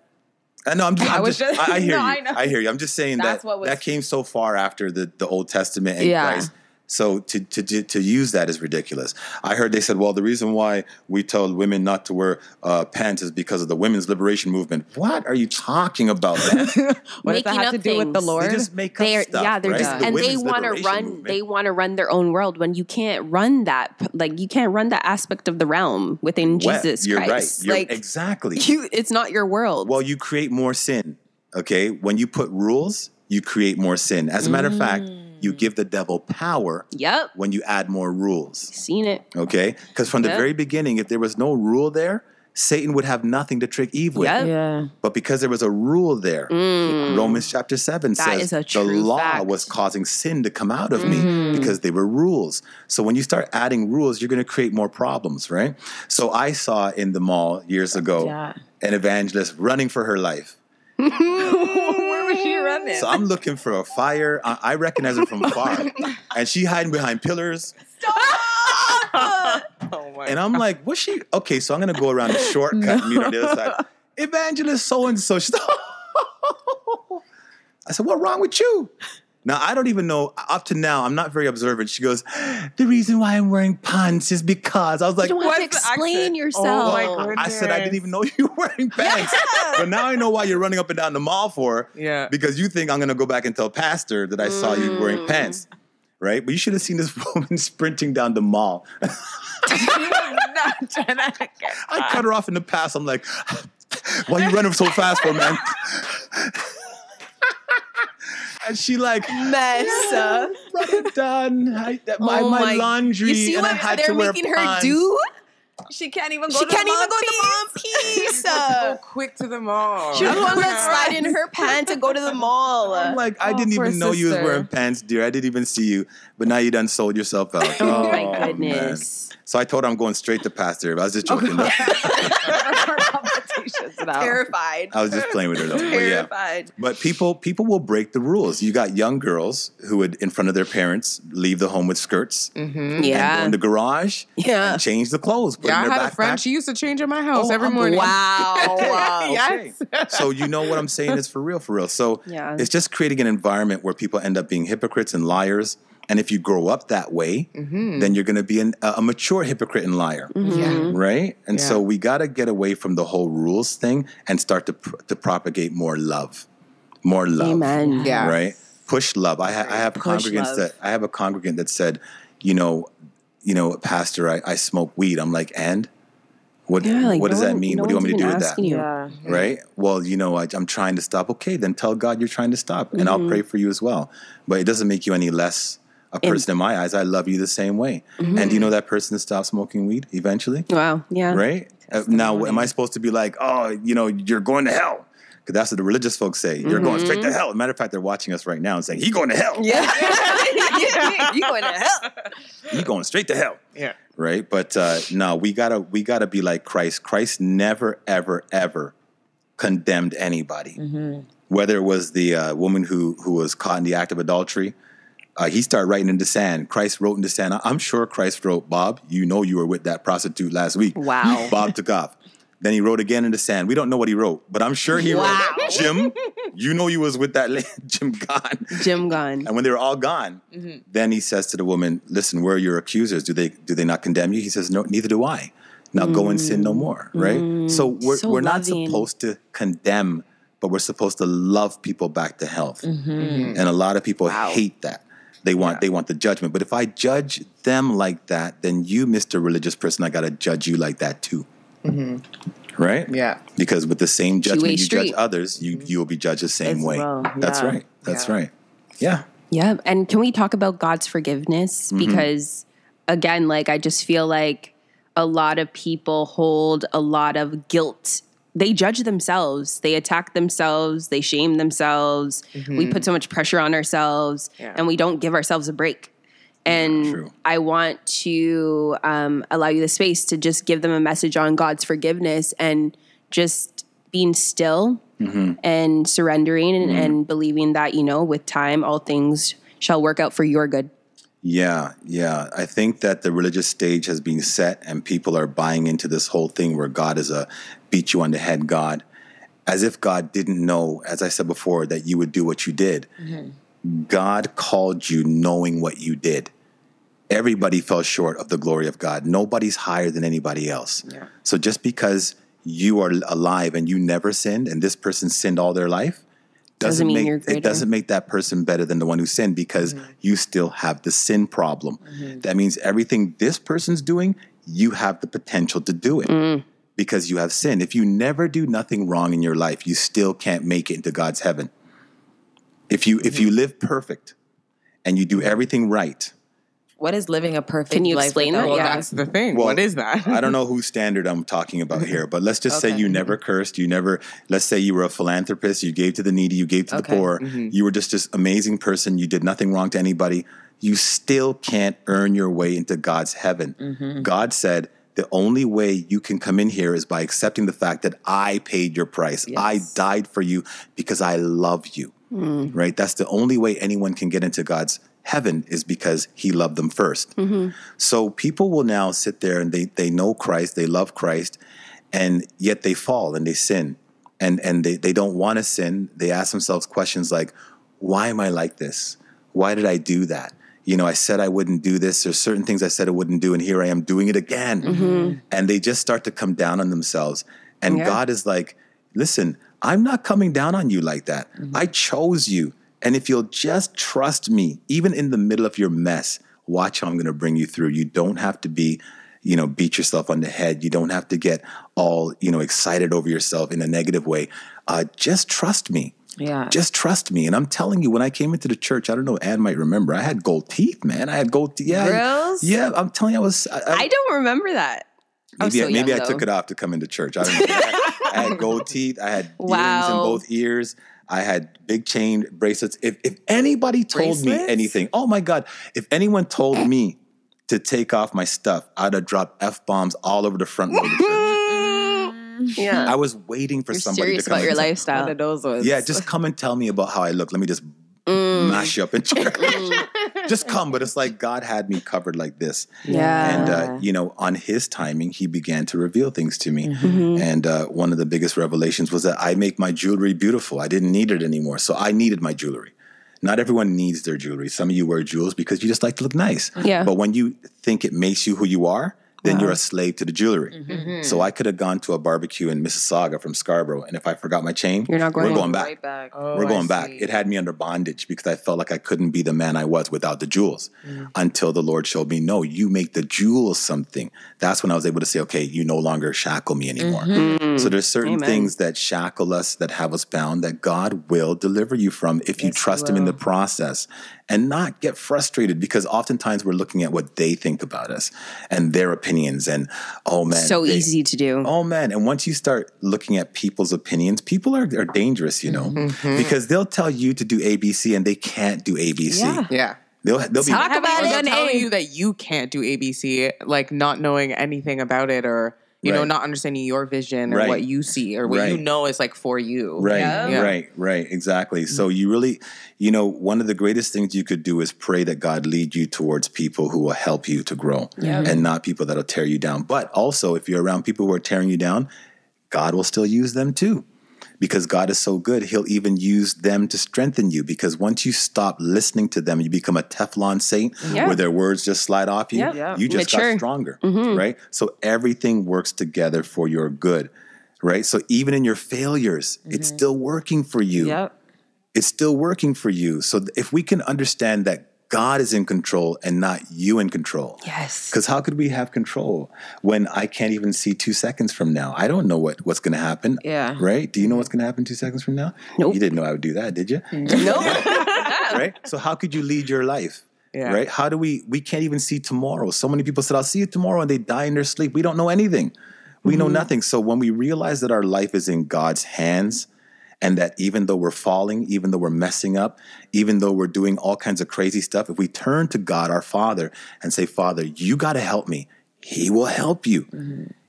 I know. I'm just. I I'm was just, just- I, I hear No, you. I know. I hear you. I'm just saying That's that what was- that came so far after the, the Old Testament and Yeah. Christ. So to, to to to use that is ridiculous. I heard they said, well, the reason why we told women not to wear uh, pants is because of the women's liberation movement. What are you talking about? Man? what does that Making have up to do with the things. Lord? They just make up They're stuff. yeah, they're right? just The and they want to run. movement. They want to run their own world when you can't run that. Like you can't run that aspect of the realm within Well, Jesus You're Christ. right. You're, like exactly. you, it's not your world. Well, you create more sin. Okay, when you put rules, you create more sin. As a matter of fact, You mm. give the devil power Yep. when you add more rules. Seen it. Okay? Because from the very beginning, if there was no rule there, Satan would have nothing to trick Eve with. Yep. Yeah. But because there was a rule there, mm. Romans chapter 7 That says the law fact. was causing sin to come out of me mm-hmm. because they were rules. So when you start adding rules, you're going to create more problems, right? So I saw in the mall years ago Yeah. an evangelist running for her life. Where was she running? So I'm looking for a fire. I, I recognize her from far. And she hiding behind pillars. Stop! oh my And I'm like, what's she? Okay, so I'm gonna go around the shortcut and meet her on the other side. Evangelist so and so. She's I said, what wrong with you? Now I don't even know. Up to now, I'm not very observant. She goes, the reason why I'm wearing pants is because I was like, You don't have to explain yourself. Oh my "Oh." I said I didn't even know you were wearing pants. But now I know why you're running up and down the mall for. Yeah. Because you think I'm gonna go back and tell Pastor that I saw you Mm. wearing pants. Right? But you should have seen this woman sprinting down the mall. not trying to get I cut her off in the past. I'm like, why are you running so fast for, man? And she like, Mess. uh, brother done. I, my, Oh my, my- laundry. You see and I what had they're to making her pants. do? She can't even go She to can't the even go mall to the mall in peace. go uh. quick to the mall. She was the one that slide in her pants and go to the mall. I'm like, I Oh, didn't even know you was wearing pants, dear. I didn't even see you. But now you done sold yourself out. Oh, my man. goodness. So I told her I'm going straight to pastor. I was just joking. Though. Terrified. I was just playing with her though. But yeah. Terrified. But people people will break the rules. You got young girls who would, in front of their parents, leave the home with skirts and go Mm-hmm. Yeah. in the garage Yeah. and change the clothes. Put Yeah, I in their had a friend. She used to change at my house Oh, every I'm- morning. Wow. wow. Yes. so you know what I'm saying is for real, for real. So Yeah. it's just creating an environment where people end up being hypocrites and liars. And if you grow up that way, Mm-hmm. then you're going to be an, a a mature hypocrite and liar, Yeah. right? And so we got to get away from the whole rules thing and start to pr- to propagate more love, more love. Amen. Yeah. right? Push love. I, ha- I have Push congregants love. that I have a congregant that said, you know, you know, Pastor, I, I smoke weed. I'm like, and what? Yeah, like what does that mean? no what do you want me to do with that? you. Yeah. Right? Well, you know, I, I'm trying to stop. Okay, then tell God you're trying to stop, and Mm-hmm. I'll pray for you as well. But it doesn't make you any less a person in my eyes. I love you the same way. Mm-hmm. And do you know that person stopped smoking weed eventually? Wow. Yeah. Right? Uh, now, am I supposed to be like, oh, you know, you're going to hell? Because that's what the religious folks say. You're going straight Mm-hmm. to hell. Matter of fact, they're watching us right now and saying, he going to hell. Yeah. you going to hell. He going straight to hell. Yeah. right? But uh, no, we gotta we gotta be like Christ. Christ never ever ever condemned anybody. Whether it was the uh, woman who who was caught in the act of adultery, uh, he started writing into sand. Christ wrote into sand. I'm sure Christ wrote, Bob, you know you were with that prostitute last week. Wow. Bob took off. Then he wrote again into sand. We don't know what he wrote, but I'm sure he Wow. wrote, Jim, you know you was with that lady, Jim gone. Jim gone. And when they were all gone, mm-hmm. then he says to the woman, "Listen, where are your accusers? Do they do they not condemn you?" He says, "No, neither do I. Now go and sin no mm. more." Right. Mm. So we're So we're not supposed to condemn, but we're supposed to love people back to health. Mm-hmm. Mm-hmm. And a lot of people hate that. They want they want the judgment. But if I judge them like that, then you, Mister Religious person, I got to judge you like that too. Right. Yeah. Because with the same judgment you street. judge others, you you will be judged the same As way. well, That's right. That's Yeah. right. Yeah. Yeah. And can we talk about God's forgiveness? Mm-hmm. Because again, like I just feel like a lot of people hold a lot of guilt. They judge themselves, they attack themselves, they shame themselves. We put so much pressure on ourselves Yeah. and we don't give ourselves a break. And True. I want to um, allow you the space to just give them a message on God's forgiveness and just being still Mm-hmm. and surrendering and, and believing that, you know, with time, all things shall work out for your good. Yeah, yeah. I think that the religious stage has been set and people are buying into this whole thing where God is a beat you on the head God, as if God didn't know, as I said before, that you would do what you did. Mm-hmm. God called you knowing what you did. Everybody fell short of the glory of God. Nobody's higher than anybody else. So just because you are alive and you never sinned and this person sinned all their life, Doesn't mean make it doesn't make that person better than the one who sinned because mm-hmm. you still have the sin problem. Mm-hmm. That means everything this person's doing, you have the potential to do it mm. Because you have sin. If you never do nothing wrong in your life, you still can't make it into God's heaven. If you if you mm-hmm. live perfect and you do everything right, What is living a perfect life? Can you life explain without that? Well, Yeah. that's the thing. Well, what is that? I don't know whose standard I'm talking about mm-hmm. here, but let's just say you never cursed. You never, let's say you were a philanthropist. You gave to the needy. You gave to the Okay. poor. Mm-hmm. You were just this amazing person. You did nothing wrong to anybody. You still can't earn your way into God's heaven. God said, the only way you can come in here is by accepting the fact that I paid your price. I died for you because I love you. Mm. Right? That's the only way anyone can get into God's heaven is because he loved them 1st mm-hmm. So people will now sit there and they they know Christ, they love Christ, and yet they fall and they sin. And and they, they don't want to sin. They ask themselves questions like, why am I like this? Why did I do that? You know, I said I wouldn't do this. There's certain things I said I wouldn't do, and here I am doing it again. Mm-hmm. Mm-hmm. And they just start to come down on themselves. And God is like, listen, I'm not coming down on you like that. Mm-hmm. I chose you. And if you'll just trust me, even in the middle of your mess, watch how I'm going to bring you through. You don't have to be, you know, beat yourself on the head. You don't have to get all, you know, excited over yourself in a negative way. Uh, just trust me. Yeah. Just trust me. And I'm telling you, when I came into the church, I don't know, Ann might remember, I had gold teeth, man. I had gold teeth. Yeah. Grills? Yeah. I'm telling you, I was. I, I don't remember that. Maybe, so I, maybe young, I took it off to come into church. I. I, had, I had gold teeth. I had earrings in both ears. I had big chain bracelets. If if anybody told me anything, oh my god! If anyone told me to take off my stuff, I'd have dropped f bombs all over the front row of the church. Yeah. I was waiting for You're somebody serious to come about your and tell- One lifestyle. of those was Yeah, just come and tell me about how I look. Let me just Mm. mash you up in church. just come, but it's like God had me covered like this. Yeah. And, uh, you know, on his timing, he began to reveal things to me. Mm-hmm. And uh, one of the biggest revelations was that I make my jewelry beautiful. I didn't need it anymore. So I needed my jewelry. Not everyone needs their jewelry. Some of you wear jewels because you just like to look nice. Yeah. But when you think it makes you who you are, then you're a uh-huh. slave to the jewelry. Mm-hmm. So I could have gone to a barbecue in Mississauga from Scarborough, and if I forgot my chain, You're not going we're going back. right back. Oh, We're going back. It had me under bondage because I felt like I couldn't be the man I was without the jewels mm. until the Lord showed me, no, you make the jewels something. That's when I was able to say, okay, you no longer shackle me anymore. Mm-hmm. Mm. So there's certain Amen. things that shackle us, that have us bound, that God will deliver you from if you Yes, he trust Him in the process and not get frustrated because oftentimes we're looking at what they think about us and their opinions. And oh man, so they- easy to do. Oh man! And once you start looking at people's opinions, people are, are dangerous, you know, Mm-hmm. because they'll tell you to do ABC and they can't do ABC. Yeah. Yeah. They'll they'll be Talk about it. done telling A. you that you can't do ABC, like not knowing anything about it or you know not understanding your vision or Right. what you see or what you know is like for you. Right, Yeah. right, right, exactly. Mm-hmm. So you really, you know, one of the greatest things you could do is pray that God lead you towards people who will help you to grow, mm-hmm. and not people that'll tear you down. But also, if you're around people who are tearing you down, God will still use them too. Because God is so good, He'll even use them to strengthen you. Because once you stop listening to them, you become a Teflon saint Yeah. where their words just slide off you. Yeah. Yeah. You just Mature. got stronger, mm-hmm. right? So everything works together for your good, right? So even in your failures, it's mm-hmm. still working for you Yep. it's still working for you. So if we can understand that God is in control and not you in control. Yes. Because how could we have control when I can't even see two seconds from now? I don't know what, what's going to happen. Yeah. Right? Do you know what's going to happen two seconds from now? Nope. You didn't know I would do that, did you? Mm, no. right? So how could you lead your life? Yeah. Right? How do we we can't even see tomorrow? So many people said, I'll see you tomorrow, and they die in their sleep. We don't know anything. We know mm-hmm. nothing. So when we realize that our life is in God's hands, and that even though we're falling, even though we're messing up, even though we're doing all kinds of crazy stuff, if we turn to God our Father and say, Father, you got to help me, He will help you.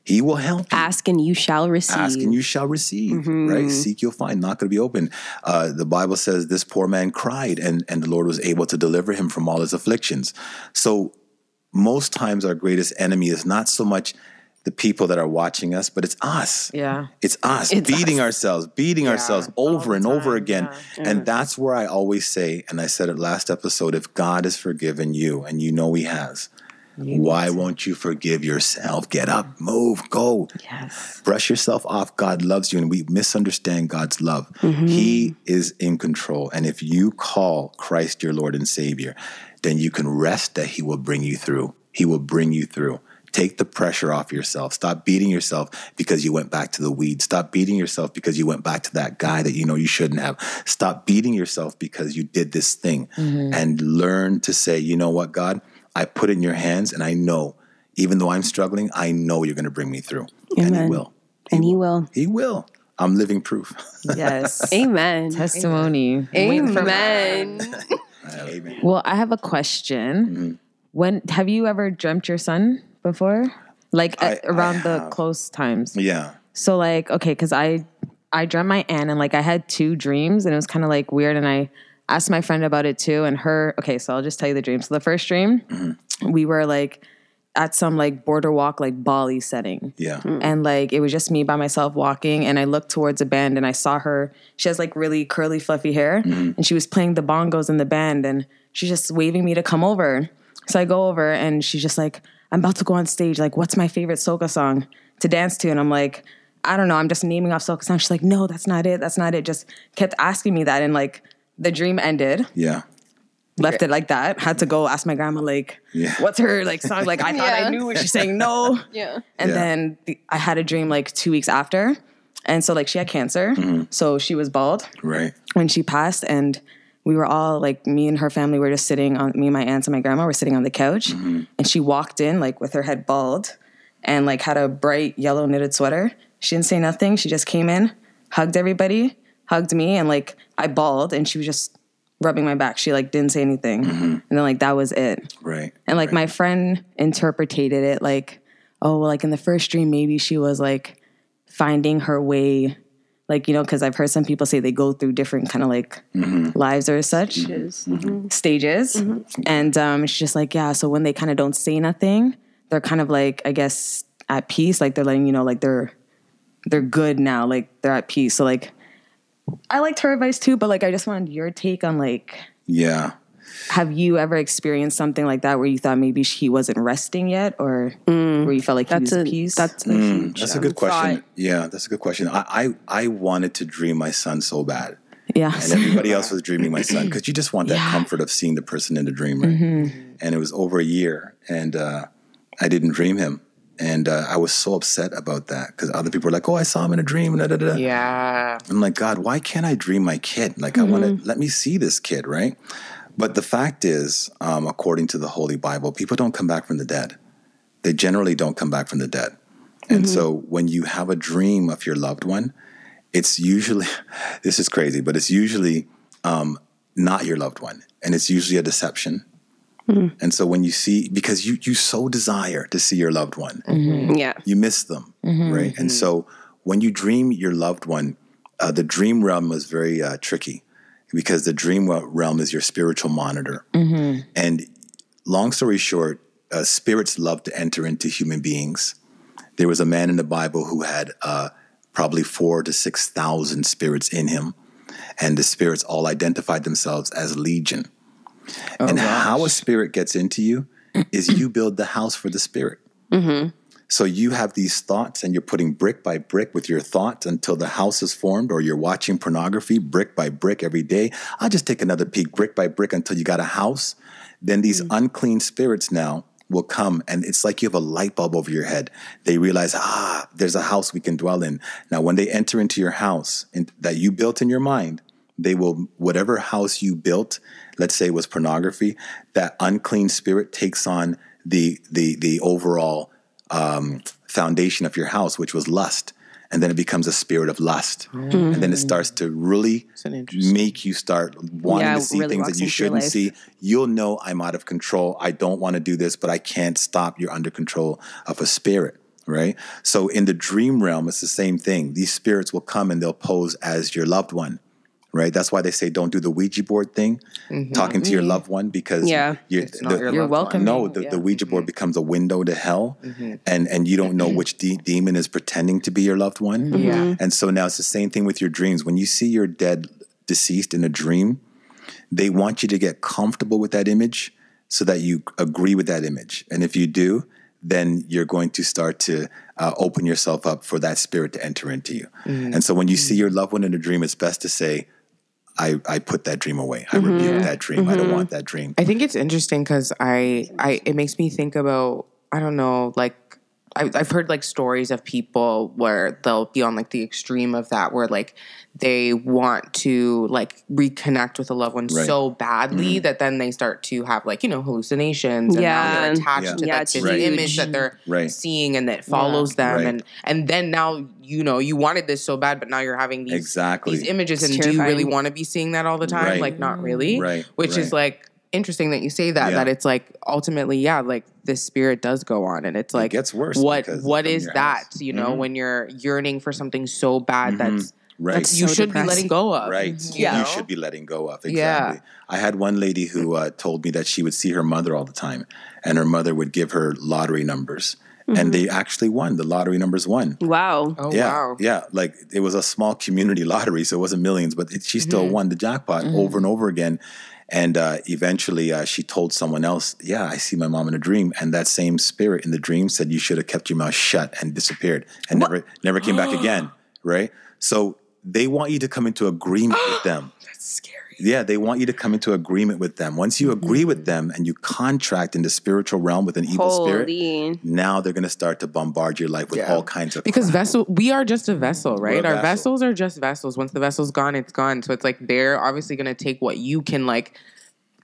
He will help you. Ask and you shall receive. Ask and you shall receive, right? Seek, you'll find. Not going to be open. Uh, the Bible says this poor man cried, and and the Lord was able to deliver him from all his afflictions. So most times, our greatest enemy is not so much the people that are watching us, but it's us. Yeah. It's us It's beating us. ourselves, beating ourselves over and over again. And that's where I always say, and I said it last episode if God has forgiven you, and you know He has, why won't you forgive yourself? Get up, move, go. Yes. Brush yourself off. God loves you, and we misunderstand God's love. He is in control. And if you call Christ your Lord and Savior, then you can rest that He will bring you through. He will bring you through. Take the pressure off yourself. Stop beating yourself because you went back to the weed. Stop beating yourself because you went back to that guy that you know you shouldn't have. Stop beating yourself because you did this thing and learn to say, you know what, God, I put it in your hands and I know, even though I'm struggling, I know you're going to bring me through. And He Amen. will. And He will. He will. I'm living proof. Yes. Amen. Testimony. Amen. Amen. Well, I have a question. Mm-hmm. When have you ever dreamt your son before? Like I- at, around the close times. Yeah. So like, okay, because I I dreamt my aunt and like I had two dreams and it was kind of like weird and I asked my friend about it too and her okay, so I'll just tell you the dream. So the first dream, Mm-hmm. we were like at some like border walk like Bali setting. Yeah. And like it was just me by myself walking and I looked towards a band and I saw her. She has like really curly fluffy hair and she was playing the bongos in the band and she's just waving me to come over. So I go over and she's just like, I'm about to go on stage. Like, what's my favorite soca song to dance to? And I'm like, I don't know. I'm just naming off soca songs. She's like, no, that's not it. That's not it. Just kept asking me that. And like the dream ended Yeah. left it like that. Had to go ask my grandma like, Yeah. what's her like song? Like I thought Yeah. I knew, and she's saying no. Yeah. And Yeah. then the, I had a dream like two weeks after, and so like she had cancer, mm-hmm. so she was bald Right. when she passed, and we were all like me and her family were just sitting on me and my aunts and my grandma were sitting on the couch, mm-hmm. and she walked in like with her head bald, and like had a bright yellow knitted sweater. She didn't say nothing. She just came in, hugged everybody, hugged me, and like I bawled, and she was just rubbing my back. She like didn't say anything, mm-hmm. and then like that was it. Right. And like my friend interpreted it like, oh, well, like in the first dream, maybe she was like finding her way, like, you know, because I've heard some people say they go through different kind of like mm-hmm. lives or such stages. Mm-hmm. Mm-hmm. And um, she's just like, yeah, so when they kind of don't say nothing, they're kind of like, I guess, at peace. Like they're letting you know, like they're they're good now, like they're at peace. So like I liked her advice too, but like I just wanted your take on like Yeah. Have you ever experienced something like that where you thought maybe he wasn't resting yet or where you felt like he was That's at a peace? that's a huge That's a um, good question. thought. Yeah, that's a good question. I, I I wanted to dream my son so bad, yeah. and everybody else was dreaming my son because you just want that comfort of seeing the person in the dream, right? Mm-hmm. And it was over a year, and uh, I didn't dream him, and uh, I was so upset about that because other people were like, "Oh, I saw him in a dream." Da, da, da. da. Yeah. I'm like, God, why can't I dream my kid? Like, I want to let me see this kid, right? But the fact is, um, according to the Holy Bible, people don't come back from the dead. They generally don't come back from the dead. And so when you have a dream of your loved one, it's usually, this is crazy, but it's usually um, not your loved one. And it's usually a deception. And so when you see, because you, you so desire to see your loved one, Yeah. you miss them, right? And so when you dream your loved one, uh, the dream realm is very uh, tricky because the dream realm is your spiritual monitor. And long story short, uh, spirits love to enter into human beings. There was a man in the Bible who had uh, probably four to six thousand spirits in him, and the spirits all identified themselves as legion. and how a spirit gets into you is you build the house for the spirit. So you have these thoughts and you're putting brick by brick with your thoughts until the house is formed, or you're watching pornography brick by brick every day. I'll just take another peek brick by brick until you got a house. Then these unclean spirits now will come and it's like you have a light bulb over your head. They realize, ah, there's a house we can dwell in. Now, when they enter into your house in, that you built in your mind, they will, whatever house you built, let's say it was pornography, that unclean spirit takes on the, the, the overall um, foundation of your house, which was lust. And then it becomes a spirit of lust. And then it starts to really make you start wanting Yeah, to see really things that you shouldn't see. You'll know I'm out of control. I don't want to do this, but I can't stop. You're under control of a spirit, right? So in the dream realm, it's the same thing. These spirits will come and they'll pose as your loved one. Right. That's why they say don't do the Ouija board thing, mm-hmm. talking to your mm-hmm. loved one, because Yeah. you're, It's not your You're welcome. no, the, the Ouija board mm-hmm. becomes a window to hell, and and you don't know which de- demon is pretending to be your loved one. Yeah. And so now it's the same thing with your dreams. When you see your dead deceased in a dream, they want you to get comfortable with that image so that you agree with that image. And if you do, then you're going to start to uh, open yourself up for that spirit to enter into you. And so when you see your loved one in a dream, it's best to say, I, I put that dream away. I mm-hmm. rebuke that dream. I don't mm-hmm. want that dream. I think it's interesting because I, I, it makes me think about, I don't know, like I, I've heard like stories of people where they'll be on like the extreme of that, where like they want to like reconnect with a loved one Right. so badly mm-hmm. that then they start to have like you know hallucinations and now Yeah. they're attached Yeah. to Yeah, like, this Right. image that they're Right. seeing and that follows them Right. and and then now you know you wanted this so bad but now you're having these Exactly. these images It's and do you really want to be seeing that all the time Right. like not really Right, which is like interesting that you say that Yeah. that it's like ultimately yeah like this spirit does go on and it's like gets worse what because what from is your that house. you know mm-hmm. when you're yearning for something so bad mm-hmm. that's Right. that's you so should depressing. be letting go of Right. Mm-hmm. yeah You should be letting go of. Exactly. Yeah. I had one lady who uh, told me that she would see her mother all the time, and her mother would give her lottery numbers. And they actually won. The lottery numbers won. Wow. oh yeah, wow yeah. Like it was a small community lottery, so it wasn't millions, but it, she still won the jackpot over and over again. And uh, eventually, uh, she told someone else, "Yeah, I see my mom in a dream." And that same spirit in the dream said, "You should have kept your mouth shut and disappeared, and never, never came back again." Right? So they want you to come into agreement with them. that's scary Yeah, they want you to come into agreement with them. Once you agree with mm-hmm. them and you contract in the spiritual realm with an evil spirit, now they're going to start to bombard your life with Yeah. all kinds of because vessel we are just a vessel right a our vessel. vessels are just vessels once the vessel's gone it's gone so it's like they're obviously going to take what you can like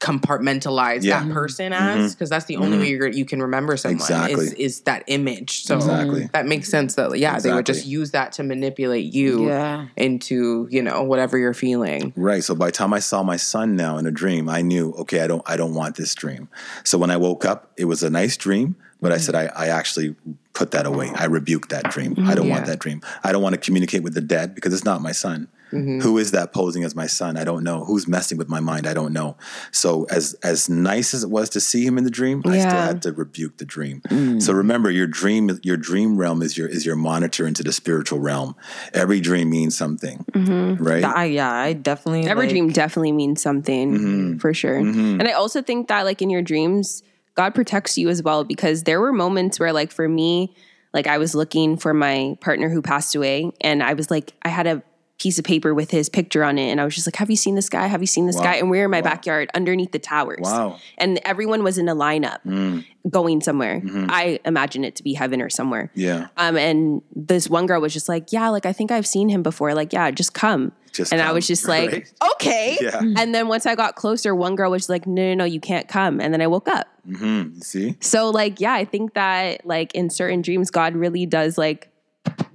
compartmentalize Yeah. Mm-hmm. that person as because that's the only mm-hmm. way you're, you can remember someone Exactly. is, is that image so Exactly. that makes sense that yeah they would just use that to manipulate you Yeah. into you know whatever you're feeling Right. So by the time I saw my son now in a dream, I knew, okay, I don't I don't want this dream. So when I woke up, it was a nice dream, but I mm-hmm. said I, I actually put that away. I rebuked that dream. I mm-hmm. don't want that dream. I don't want to communicate with the dead because it's not my son. Mm-hmm. Who is that posing as my son? I don't know. Who's messing with my mind? I don't know. So as as nice as it was to see him in the dream, I still had to rebuke the dream. Mm. So remember, your dream your dream realm is your is your monitor into the spiritual realm. Every dream means something, mm-hmm. right? I, yeah, I definitely Every like, dream definitely means something Mm-hmm. for sure. Mm-hmm. And I also think that like in your dreams, God protects you as well because there were moments where like for me, like I was looking for my partner who passed away and I was like I had a piece of paper with his picture on it and I was just like have you seen this guy? Have you seen this Wow. guy? And we were in my Wow. backyard underneath the towers. Wow. And everyone was in a lineup Mm. going somewhere. Mm-hmm. I imagine it to be heaven or somewhere. Yeah. Um, and this one girl was just like, "Yeah, like I think I've seen him before. Like, yeah, just come." Just and I was just like, right? "Okay." Yeah. And then once I got closer, one girl was like, "No, no, no, you can't come." And then I woke up. Mm, you see? So, like, yeah, I think that like in certain dreams, God really does like,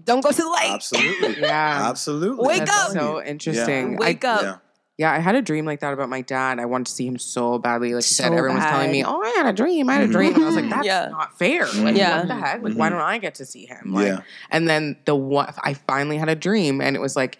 don't go to the lake. Absolutely. Yeah. Absolutely. Wake that's up. so interesting Yeah. Wake I, up. Yeah. Yeah, I had a dream like that about my dad. I wanted to see him so badly. Like you said, So everyone was telling me, "Oh, I had a dream. I had a mm-hmm. dream," and I was like, "That's Yeah. not fair. Like, Yeah. what the heck? Like, why mm-hmm. don't I get to see him?" Like, Yeah. And then the one, I finally had a dream, and it was like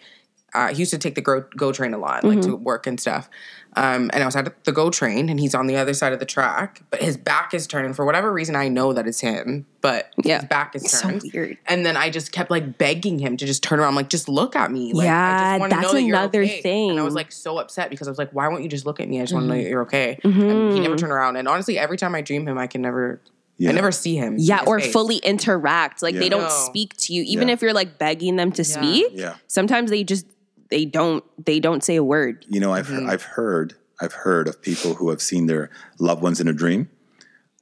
uh, he used to take the go, GO train a lot, like to work and stuff. Um, and I was at the GO train, and he's on the other side of the track, but his back is turned. For whatever reason, I know that it's him, but Yeah. his back is So turned. weird. And then I just kept like begging him to just turn around, like just look at me. Like, I Yeah, just that's know that you're another okay. And I was like so upset because I was like, why won't you just look at me? I just want to know that you're okay. And he Mm-hmm. never turned around. And honestly, every time I dream him, I can never, Yeah. I never see him. Yeah, or face. fully interact. Like they don't No. speak to you, even Yeah. if you're like begging them to speak. Yeah. Sometimes they just they don't they don't say a word. You know, I've mm-hmm. I've heard I've heard of people who have seen their loved ones in a dream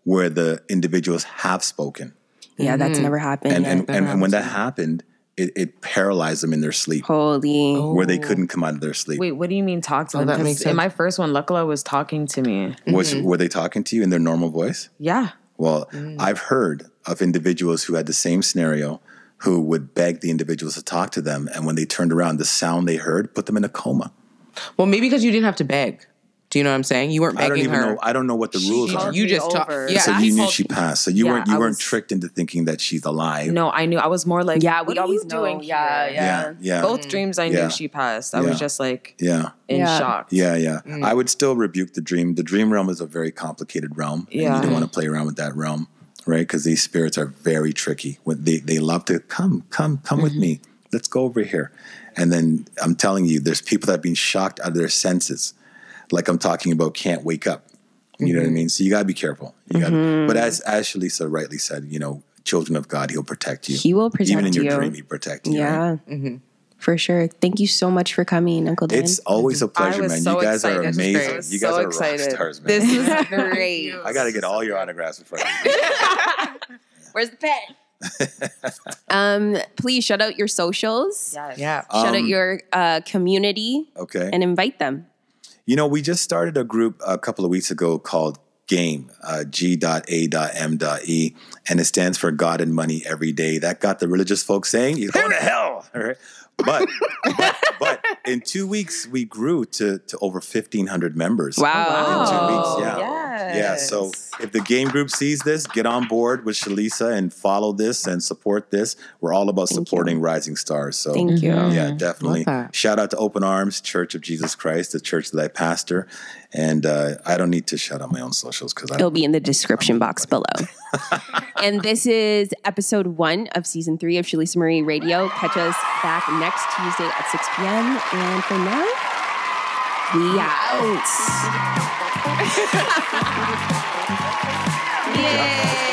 where the individuals have spoken. Yeah, that's mm-hmm. never happened. And yet. and, and, and when that happened, it, it paralyzed them in their sleep Holy. where they couldn't oh. come out of their sleep. Wait, what do you mean talk to oh, them? that 'Cause makes sense. in my first one, Lukla was talking to me. Was mm-hmm. were they talking to you in their normal voice? Yeah. Well, mm. I've heard of individuals who had the same scenario who would beg the individuals to talk to them and when they turned around the sound they heard put them in a coma. Well, maybe because you didn't have to beg. Do you know what I'm saying? You weren't begging I don't even her. know I don't know what the rules you, are. you just talk. over. Yeah, so he you knew she passed. So you Yeah, weren't you I weren't was- tricked into thinking that she's alive. No, I knew. I was more like, Yeah, what we are always you doing. Yeah, here? yeah. Yeah, yeah. Both dreams, I Yeah. knew she passed. I Yeah. was just like Yeah. in Yeah. shock. Yeah, yeah. Mm. I would still rebuke the dream. The dream realm is a very complicated realm. And Yeah. you don't want to play around with that realm, right? Because these spirits are very tricky. When they, they love to come, come, come with mm-hmm. me. Let's go over here. And then I'm telling you, there's people that have been shocked out of their senses. Like I'm talking about can't wake up. You know what I mm-hmm. mean? So you gotta be careful. You gotta, mm-hmm. But as as Shalisa rightly said, you know, children of God, he'll protect you. He will protect Even in your you. dream, he protect you. right? Yeah. For sure. Thank you so much for coming, Uncle Dan. It's always a pleasure, man. so you guys are amazing. Was You guys so are excited. rock stars, man. This is great. I got to get all your autographs before I leave. Where's the pen? um, please shout out your socials. Yeah. Shout out your uh, community Okay. and invite them. You know, we just started a group a couple of weeks ago called GAME, uh, G.A.M.E, and it stands for God and Money Every Day. That got the religious folks saying, You're going to hell. All right. But, but, but in two weeks, we grew to, to over 1,500 members. Wow. In two weeks, yeah. Yeah, Yes. so if the game group sees this, get on board with Shalisa and follow this and support this. We're all about supporting rising stars. So Thank you. yeah, definitely. Shout out to Open Arms Church of Jesus Christ, the church that I pastor. And uh, I don't need to shout out my own socials because I It'll be in the description box below. and this is episode one of season three of Shalisa Marie Radio. Catch us back next Tuesday at 6 p.m. And for now, we out. Yay.